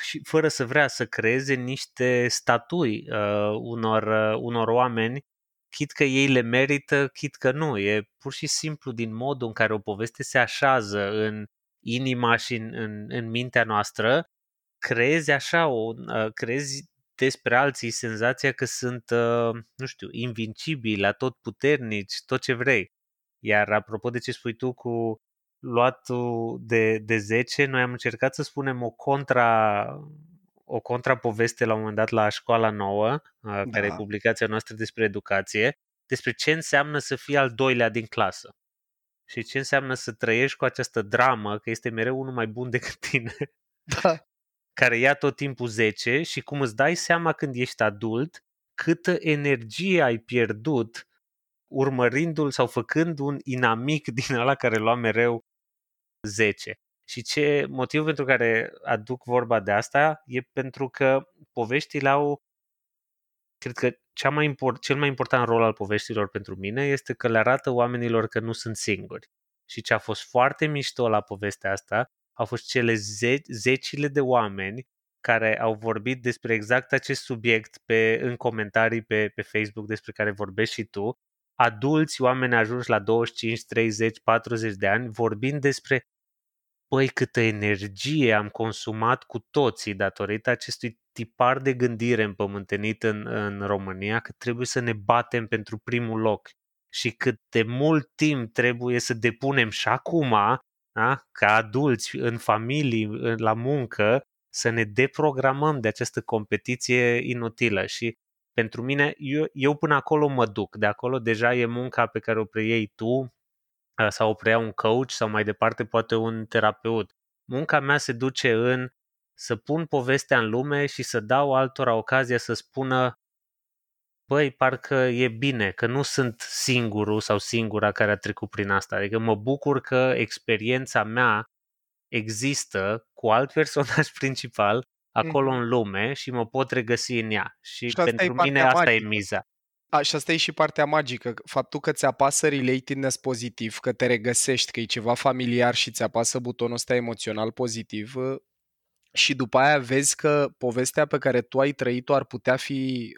și fără să vrea să creeze niște statui uh, unor, uh, unor oameni, chit că ei le merită, chit că nu. E pur și simplu din modul în care o poveste se așează în inima și în, în, în mintea noastră, creezi așa, o, uh, creezi despre alții senzația că sunt, uh, nu știu, invincibili, tot puternici, tot ce vrei. Iar apropo de ce spui tu cu luat de, de 10, noi am încercat să spunem o contra, o contrapoveste la un moment dat la școala nouă, da. care e publicația noastră despre educație, despre ce înseamnă să fii al doilea din clasă. Și ce înseamnă să trăiești cu această dramă, că este mereu unul mai bun decât tine. Da. care ia tot timpul 10 și cum îți dai seama când ești adult câtă energie ai pierdut urmărindu-l sau făcând un inamic din ăla care lua mereu 10. Și ce motivul pentru care aduc vorba de asta e pentru că poveștile au cred că cea mai import, cel mai important rol al poveștilor pentru mine este că le arată oamenilor că nu sunt singuri. Și ce a fost foarte mișto la povestea asta au fost cele ze- zecile de oameni care au vorbit despre exact acest subiect pe, în comentarii pe, pe Facebook despre care vorbești și tu, adulți, oameni ajunși la 25, 30, 40 de ani, vorbind despre băi, câtă energie am consumat cu toții datorită acestui tipar de gândire împământenit în, în România, că trebuie să ne batem pentru primul loc. Și cât de mult timp trebuie să depunem și acum, da, ca adulți, în familii, la muncă, să ne deprogramăm de această competiție inutilă. Și pentru mine, eu, eu până acolo mă duc, de acolo deja e munca pe care o preiei tu sau o preia un coach sau mai departe poate un terapeut. Munca mea se duce în să pun povestea în lume și să dau altora ocazia să spună băi, parcă e bine, că nu sunt singurul sau singura care a trecut prin asta. Adică mă bucur că experiența mea există cu alt personaj principal acolo mm-hmm. în lume și mă pot regăsi în ea. Și, și pentru mine asta magică. e miza. A, și asta e și partea magică, faptul că ți apasă relatedness pozitiv, că te regăsești, că e ceva familiar și ți apasă butonul ăsta emoțional pozitiv ă, și după aia vezi că povestea pe care tu ai trăit-o ar putea fi,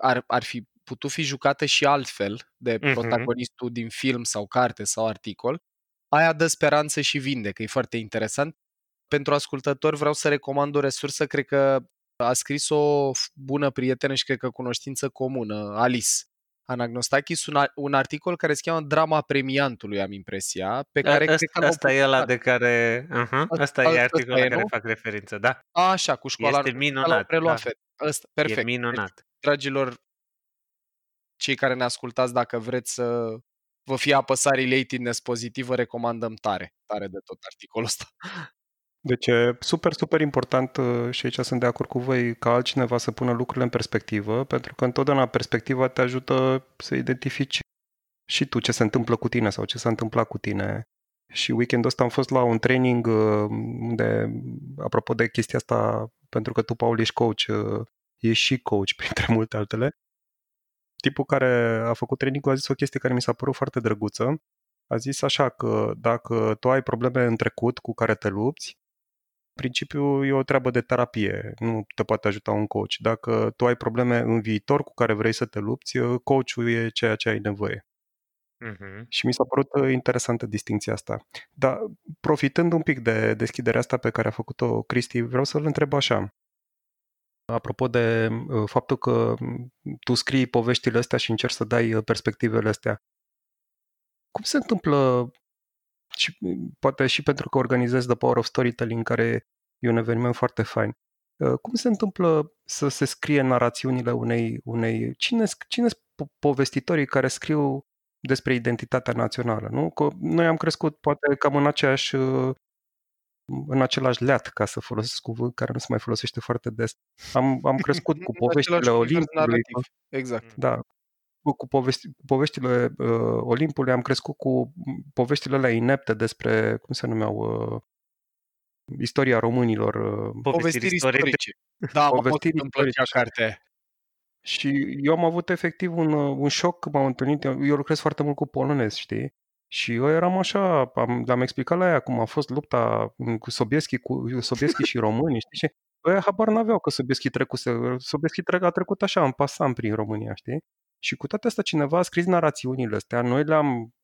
ar, ar fi putut fi jucată și altfel de mm-hmm. protagonistul din film sau carte sau articol, aia dă speranță și vindecă, e foarte interesant pentru ascultători vreau să recomand o resursă, cred că a scris o bună prietenă și cred că cunoștință comună, Alice Anagnostachis, un, un articol care se cheamă Drama premiantului, am impresia, pe care asta, cred că asta e ăla de care... Uh-huh, asta e articolul la care nu? fac referință, da. A, așa, cu școala... Este minunat. Da. Asta, perfect. E minunat. Deci, dragilor, cei care ne ascultați, dacă vreți să vă fie apăsat relatedness pozitivă, recomandăm tare, tare de tot articolul ăsta. Deci e super, super important uh, și aici sunt de acord cu voi ca altcineva să pună lucrurile în perspectivă, pentru că întotdeauna perspectiva te ajută să identifici și tu ce se întâmplă cu tine sau ce s-a întâmplat cu tine. Și weekendul ăsta am fost la un training uh, unde, apropo de chestia asta, pentru că tu, Paul, ești coach, uh, ești și coach, printre multe altele, tipul care a făcut training a zis o chestie care mi s-a părut foarte drăguță. A zis așa că dacă tu ai probleme în trecut cu care te lupți, principiu e o treabă de terapie, nu te poate ajuta un coach. Dacă tu ai probleme în viitor cu care vrei să te lupți, coachul e ceea ce ai nevoie. Uh-huh. Și mi s-a părut uh, interesantă distinția asta. Dar profitând un pic de deschiderea asta pe care a făcut-o Cristi, vreau să-l întreb așa. Apropo de uh, faptul că tu scrii poveștile astea și încerci să dai uh, perspectivele astea, cum se întâmplă și poate și pentru că organizez The Power of Storytelling, care e un eveniment foarte fain. Uh, cum se întâmplă să se scrie narațiunile unei... unei cine, cine sunt povestitorii care scriu despre identitatea națională? Nu? Că noi am crescut poate cam în aceeași uh, în același leat, ca să folosesc cuvânt care nu se mai folosește foarte des. Am, am crescut cu poveștile Olimpului. Exact. Da, cu povesti, poveștile uh, Olimpului, am crescut cu poveștile alea inepte despre, cum se numeau, uh, istoria românilor. Uh, povestiri istorice. Da, povestiri îmi plăcea cartea Și eu am avut efectiv un, uh, un șoc când m-am întâlnit. Eu lucrez foarte mult cu polonez, știi? Și eu eram așa, am, am explicat la ea cum a fost lupta cu Sobieschi, cu Sobieschi și români, știi? Și ăia habar n-aveau că Sobieschi trecuse, Sobieschi a trecut așa, în pasam prin România, știi? Și cu toate astea cineva a scris narațiunile astea, noi le-am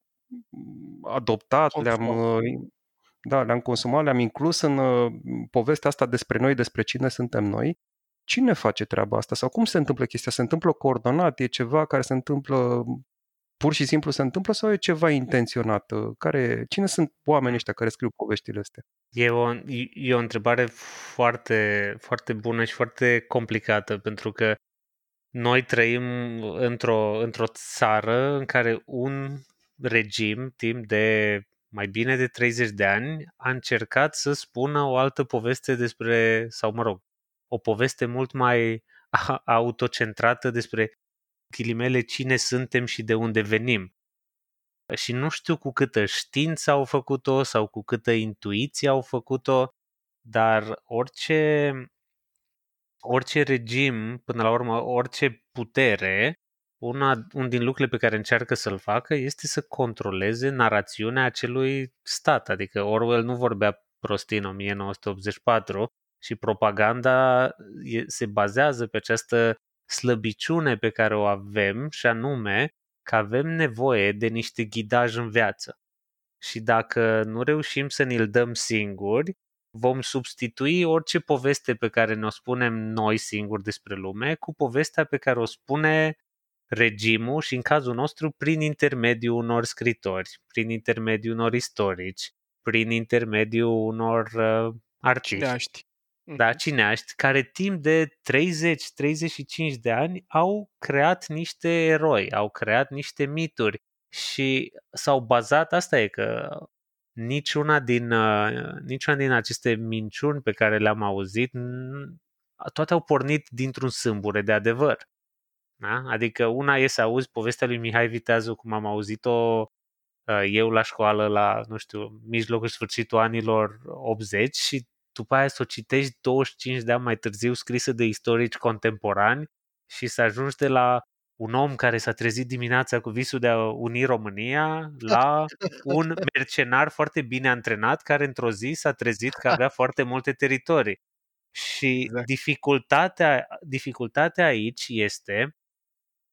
adoptat, consumat. le-am, uh, da, le-am consumat, le-am inclus în uh, povestea asta despre noi, despre cine suntem noi. Cine face treaba asta? Sau cum se întâmplă chestia? Se întâmplă coordonat? E ceva care se întâmplă pur și simplu se întâmplă sau e ceva intenționat? Care, cine sunt oamenii ăștia care scriu poveștile astea? E o, e o întrebare foarte, foarte bună și foarte complicată, pentru că noi trăim într-o, într-o țară în care un regim, timp de mai bine de 30 de ani, a încercat să spună o altă poveste despre, sau mă rog, o poveste mult mai autocentrată despre ghilimele cine suntem și de unde venim. Și nu știu cu câtă știință au făcut-o sau cu câtă intuiție au făcut-o, dar orice, orice regim, până la urmă, orice putere, una, un din lucrurile pe care încearcă să-l facă este să controleze narațiunea acelui stat. Adică Orwell nu vorbea prostii în 1984 și propaganda se bazează pe această slăbiciune pe care o avem și anume că avem nevoie de niște ghidaj în viață. Și dacă nu reușim să ne-l dăm singuri, vom substitui orice poveste pe care ne-o spunem noi singuri despre lume cu povestea pe care o spune regimul și în cazul nostru prin intermediul unor scritori, prin intermediul unor istorici, prin intermediul unor uh, artiști. Cineaști. Da, Mhm. cineaști, care timp de 30-35 de ani au creat niște eroi, au creat niște mituri și s-au bazat, asta e că niciuna din, uh, niciuna din aceste minciuni pe care le-am auzit, n- toate au pornit dintr-un sâmbure de adevăr. Da? Adică una e să auzi povestea lui Mihai Viteazu, cum am auzit-o uh, eu la școală la, nu știu, mijlocul sfârșitul anilor 80 și după aia să o citești 25 de ani mai târziu scrisă de istorici contemporani și să ajungi de la un om care s-a trezit dimineața cu visul de a uni România la un mercenar foarte bine antrenat care într-o zi s-a trezit că avea foarte multe teritorii. Și Exact. dificultatea, dificultatea aici este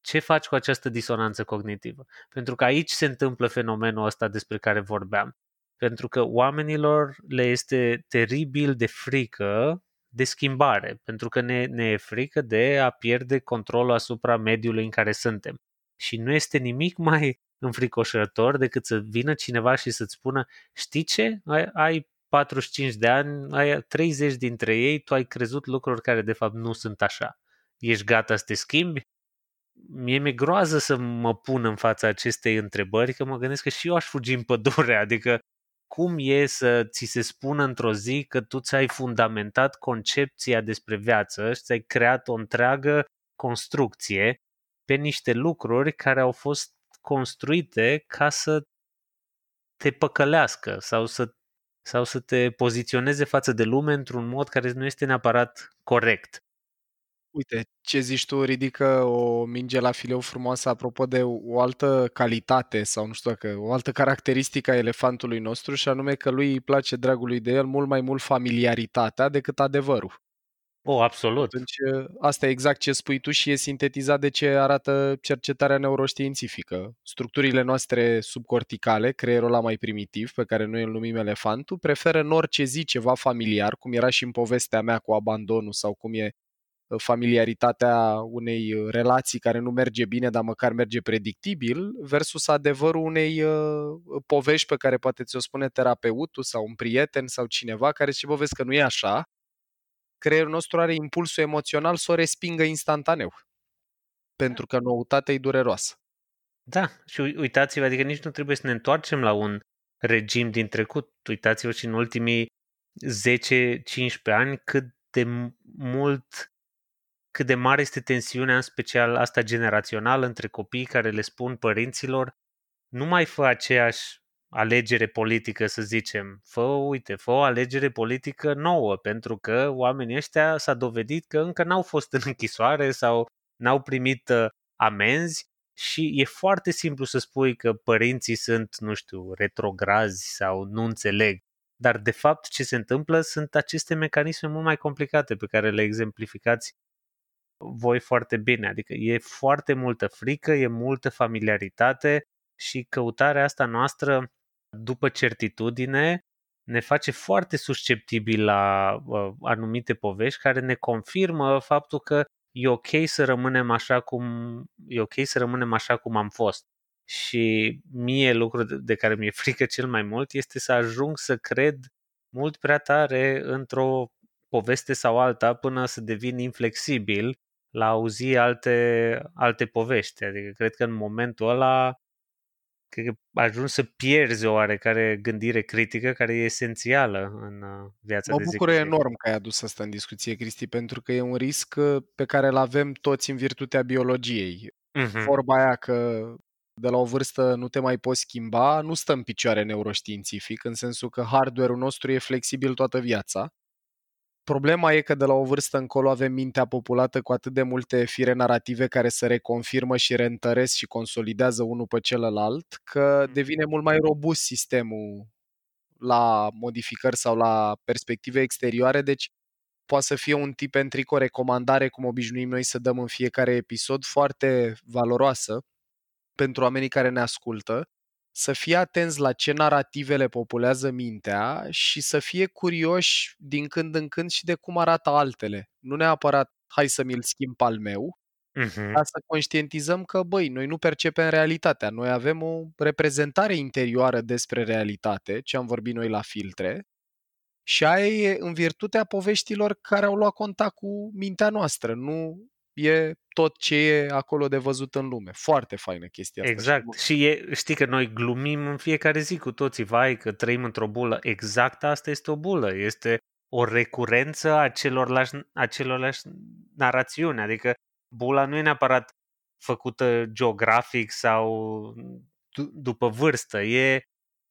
ce faci cu această disonanță cognitivă? Pentru că aici se întâmplă fenomenul ăsta despre care vorbeam. Pentru că oamenilor le este teribil de frică de schimbare, pentru că ne, ne e frică de a pierde controlul asupra mediului în care suntem. Și nu este nimic mai înfricoșător decât să vină cineva și să-ți spună știi ce? Ai, ai 45 de ani, ai 30 dintre ei, tu ai crezut lucruri care de fapt nu sunt așa. Ești gata să te schimbi? mie mi-e groază să mă pun în fața acestei întrebări, că mă gândesc că și eu aș fugi în pădure, adică cum e să ți se spună într-o zi că tu ți-ai fundamentat concepția despre viață și ți-ai creat o întreagă construcție pe niște lucruri care au fost construite ca să te păcălească sau să, sau să te poziționeze față de lume într-un mod care nu este neapărat corect. Uite, ce zici tu ridică o minge la fileu frumoasă apropo de o altă calitate sau nu știu dacă, o altă caracteristică a elefantului nostru și anume că lui îi place dragului de el mult mai mult familiaritatea decât adevărul. O, absolut. Atunci, asta e exact ce spui tu și e sintetizat de ce arată cercetarea neuroștiințifică. Structurile noastre subcorticale, creierul ăla mai primitiv, pe care noi îl numim elefantul, preferă în orice zi ceva familiar, cum era și în povestea mea cu abandonul sau cum e familiaritatea unei relații care nu merge bine, dar măcar merge predictibil, versus adevărul unei uh, povești pe care poate ți-o spune terapeutul sau un prieten sau cineva care zice, bă, vezi că nu e așa, creierul nostru are impulsul emoțional să o respingă instantaneu. Pentru că noutatea e dureroasă. Da, și uitați-vă, adică nici nu trebuie să ne întoarcem la un regim din trecut. Uitați-vă și în ultimii 10-15 ani cât de mult cât de mare este tensiunea, în special asta generațională, între copiii care le spun părinților nu mai fă aceeași alegere politică, să zicem. Fă, uite, fă o alegere politică nouă, pentru că oamenii ăștia s-a dovedit că încă n-au fost în închisoare sau n-au primit uh, amenzi și e foarte simplu să spui că părinții sunt, nu știu, retrograzi sau nu înțeleg. Dar, de fapt, ce se întâmplă sunt aceste mecanisme mult mai complicate pe care le exemplificați voi foarte bine. Adică e foarte multă frică, e multă familiaritate și căutarea asta noastră după certitudine ne face foarte susceptibili la uh, anumite povești care ne confirmă faptul că e ok să rămânem așa cum e ok să rămânem așa cum am fost. Și mie lucrul de care mi-e frică cel mai mult este să ajung să cred mult prea tare într-o poveste sau alta până să devin inflexibil la auzi alte, alte povești. Adică cred că în momentul ăla cred că ajungi să pierzi o oarecare gândire critică care e esențială în uh, viața mă de zi bucur cu zi. enorm că ai adus asta în discuție, Cristi, pentru că e un risc uh, pe care îl avem toți în virtutea biologiei. Mhm. Vorba aia că de la o vârstă nu te mai poți schimba, nu stă în picioare neuroștiințific, în sensul că hardware-ul nostru e flexibil toată viața. Problema e că de la o vârstă încolo avem mintea populată cu atât de multe fire narrative care se reconfirmă și reîntăresc și consolidează unul pe celălalt, că devine mult mai robust sistemul la modificări sau la perspective exterioare, deci poate să fie un tip pentru o recomandare, cum obișnuim noi să dăm în fiecare episod, foarte valoroasă pentru oamenii care ne ascultă, să fie atenți la ce narrative le populează mintea și să fie curioși din când în când și de cum arată altele. Nu neapărat hai să mi-l schimb pe al meu, Mhm. ca să conștientizăm că, băi, noi nu percepem realitatea, noi avem o reprezentare interioară despre realitate, ce am vorbit noi la filtre, și aia e în virtutea poveștilor care au luat contact cu mintea noastră, nu e tot ce e acolo de văzut în lume. Foarte faină chestia asta. Exact. Și e, știi că noi glumim în fiecare zi cu toții, vai, că trăim într-o bulă. Exact asta este o bulă. Este o recurență a celorlași, a celorlași narațiuni. Adică bula nu e neapărat făcută geografic sau du- după vârstă. E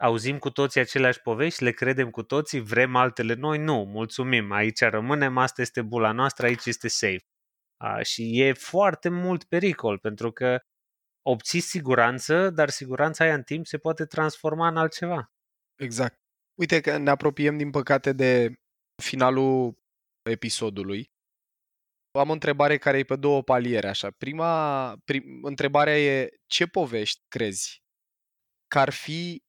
auzim cu toții aceleași povești, le credem cu toții, vrem altele noi? Nu, mulțumim, aici rămânem, asta este bula noastră, aici este safe. A, și e foarte mult pericol, pentru că obții siguranță, dar siguranța aia în timp se poate transforma în altceva. Exact. Uite că ne apropiem, din păcate, de finalul episodului. Am o întrebare care e pe două paliere, așa. Prima prim, întrebarea e ce povești crezi că ar fi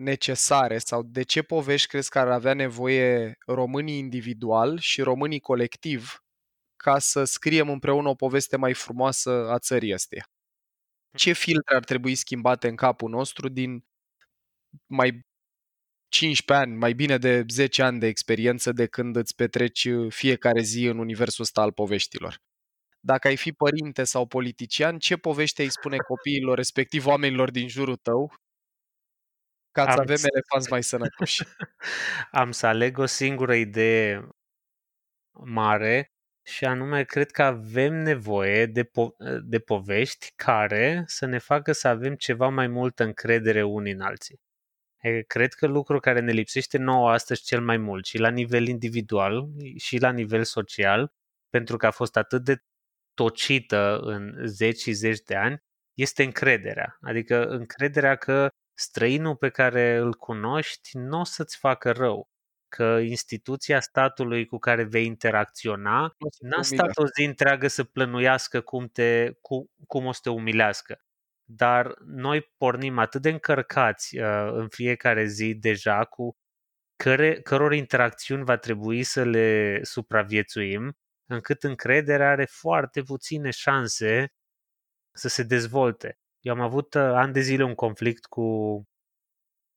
necesare sau de ce povești crezi că ar avea nevoie românii individual și românii colectiv ca să scriem împreună o poveste mai frumoasă a țării astea? Ce filtre ar trebui schimbate în capul nostru din mai 15 ani, mai bine de 10 ani de experiență de când îți petreci fiecare zi în universul ăsta al poveștilor? Dacă ai fi părinte sau politician, ce povește îi spune copiilor, respectiv oamenilor din jurul tău, ca să Am avem s- elefanți mai sănătoși? Am să aleg o singură idee mare și anume cred că avem nevoie de, po- de povești care să ne facă să avem ceva mai multă încredere unii în alții. E, Cred că lucrul care ne lipsește nouă astăzi cel mai mult și la nivel individual și la nivel social, pentru că a fost atât de tocită în zeci și zeci de ani, este încrederea. Adică încrederea că străinul pe care îl cunoști nu o să-ți facă rău, că instituția statului cu care vei interacționa Nu o să te n-a stat umilească. o zi întreagă să plănuiască cum, te, cum, cum o să te umilească. Dar noi pornim atât de încărcați uh, în fiecare zi deja cu căre, căror interacțiuni va trebui să le supraviețuim, încât încrederea are foarte puține șanse să se dezvolte. Eu am avut uh, ani de zile un conflict cu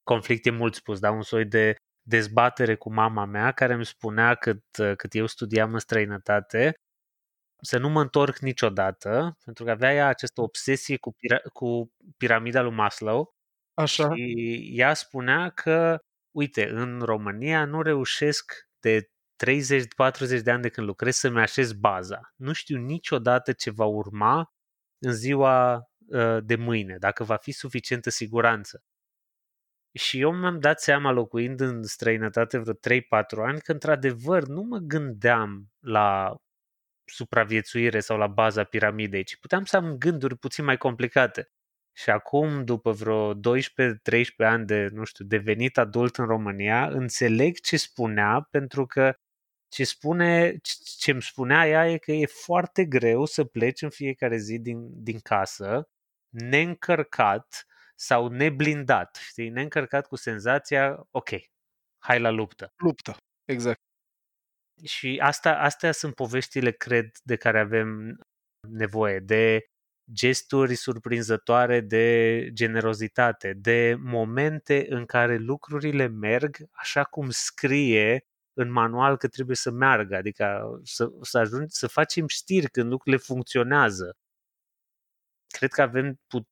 conflict e mult spus, dar un soi de dezbatere cu mama mea care îmi spunea cât, uh, cât eu studiam în străinătate să nu mă întorc niciodată, pentru că avea ea această obsesie cu, pira- cu piramida lui Maslow Așa. și ea spunea că, uite, în România nu reușesc de 30-40 de ani de când lucrez să-mi așez baza. Nu știu niciodată ce va urma în ziua uh, de mâine, dacă va fi suficientă siguranță. Și eu mi-am dat seama, locuind în străinătate vreo 3-4 ani, că într-adevăr nu mă gândeam la supraviețuire sau la baza piramidei, ci puteam să am gânduri puțin mai complicate. Și acum, după vreo 12-13 ani de, nu știu, devenit adult în România, înțeleg ce spunea, pentru că ce spune, ce îmi spunea ea e că e foarte greu să pleci în fiecare zi din, din casă neîncărcat sau neblindat, știi, neîncărcat cu senzația, ok, hai la luptă. Luptă. Exact. Și asta, astea sunt poveștile, cred, de care avem nevoie, de gesturi surprinzătoare de generozitate, de momente în care lucrurile merg așa cum scrie în manual că trebuie să meargă, adică să, să, ajungi, să facem știri când lucrurile funcționează. Cred că avem pu-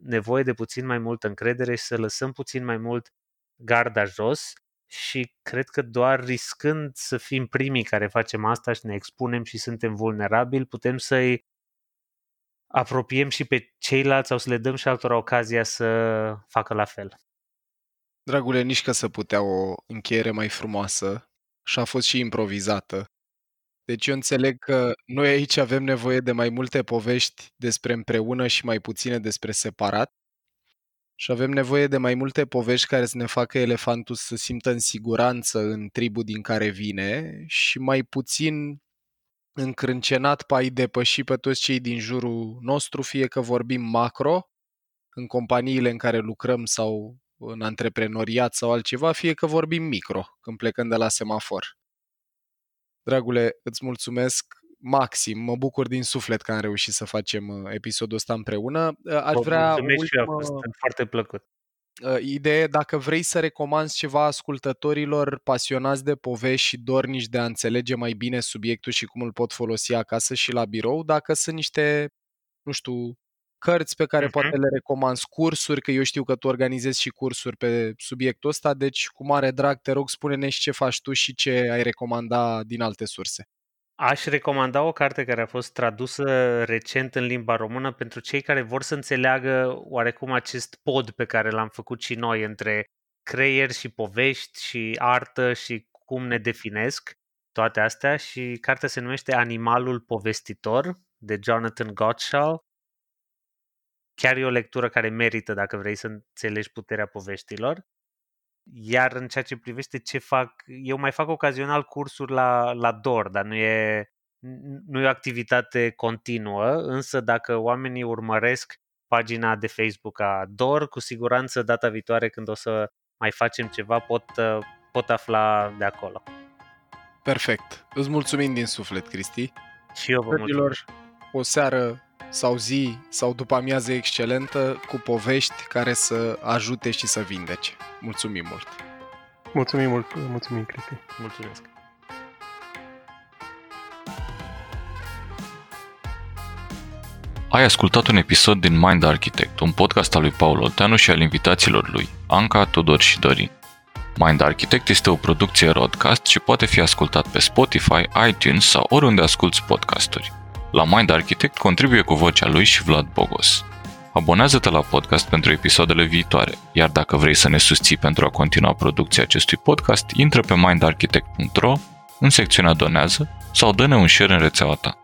nevoie de puțin mai multă încredere și să lăsăm puțin mai mult garda jos și cred că doar riscând să fim primii care facem asta și ne expunem și suntem vulnerabili, putem să-i apropiem și pe ceilalți sau să le dăm și altora ocazia să facă la fel. Dragule, nici că să putea o încheiere mai frumoasă și a fost și improvizată. Deci eu înțeleg că noi aici avem nevoie de mai multe povești despre împreună și mai puține despre separat. Și avem nevoie de mai multe povești care să ne facă elefantul să simtă în siguranță în tribul din care vine și mai puțin încrâncenat pe a-i depăși pe toți cei din jurul nostru, fie că vorbim macro, în companiile în care lucrăm sau în antreprenoriat sau altceva, fie că vorbim micro, când plecăm de la semafor. Dragule, îți mulțumesc maxim, mă bucur din suflet că am reușit să facem uh, episodul ăsta împreună. Uh, aș vrea mulțumesc ultimă... și eu, a fost foarte plăcut. Uh, idee, dacă vrei să recomanzi ceva ascultătorilor pasionați de povești și dornici de a înțelege mai bine subiectul și cum îl pot folosi acasă și la birou, dacă sunt niște, nu știu, cărți pe care uh-huh. poate le recomand, cursuri, că eu știu că tu organizezi și cursuri pe subiectul ăsta, deci cu mare drag te rog spune-ne și ce faci tu și ce ai recomanda din alte surse. Aș recomanda o carte care a fost tradusă recent în limba română pentru cei care vor să înțeleagă oarecum acest pod pe care l-am făcut și noi între creier și povești și artă și cum ne definesc toate astea și cartea se numește Animalul povestitor de Jonathan Gottschall. Chiar e o lectură care merită dacă vrei să înțelegi puterea poveștilor. Iar în ceea ce privește ce fac, eu mai fac ocazional cursuri la, la DOR, dar nu e, nu e o activitate continuă, însă dacă oamenii urmăresc pagina de Facebook a DOR, cu siguranță data viitoare când o să mai facem ceva pot, pot afla de acolo. Perfect. Îți mulțumim din suflet, Cristi. Și eu vă mulțumesc. o seară sau zi sau după amiază excelentă cu povești care să ajute și să vindece. Mulțumim mult! Mulțumim mult, mulțumim, Cristi. Mulțumesc! Ai ascultat un episod din Mind Architect, un podcast al lui Paul Olteanu și al invitaților lui, Anca, Tudor și Dorin. Mind Architect este o producție Rodcast și poate fi ascultat pe Spotify, iTunes sau oriunde asculti podcasturi. La Mind Architect contribuie cu vocea lui și Vlad Bogos. Abonează-te la podcast pentru episoadele viitoare, iar dacă vrei să ne susții pentru a continua producția acestui podcast, intră pe mindarchitect.ro în secțiunea Donează sau dă-ne un share în rețeaua ta.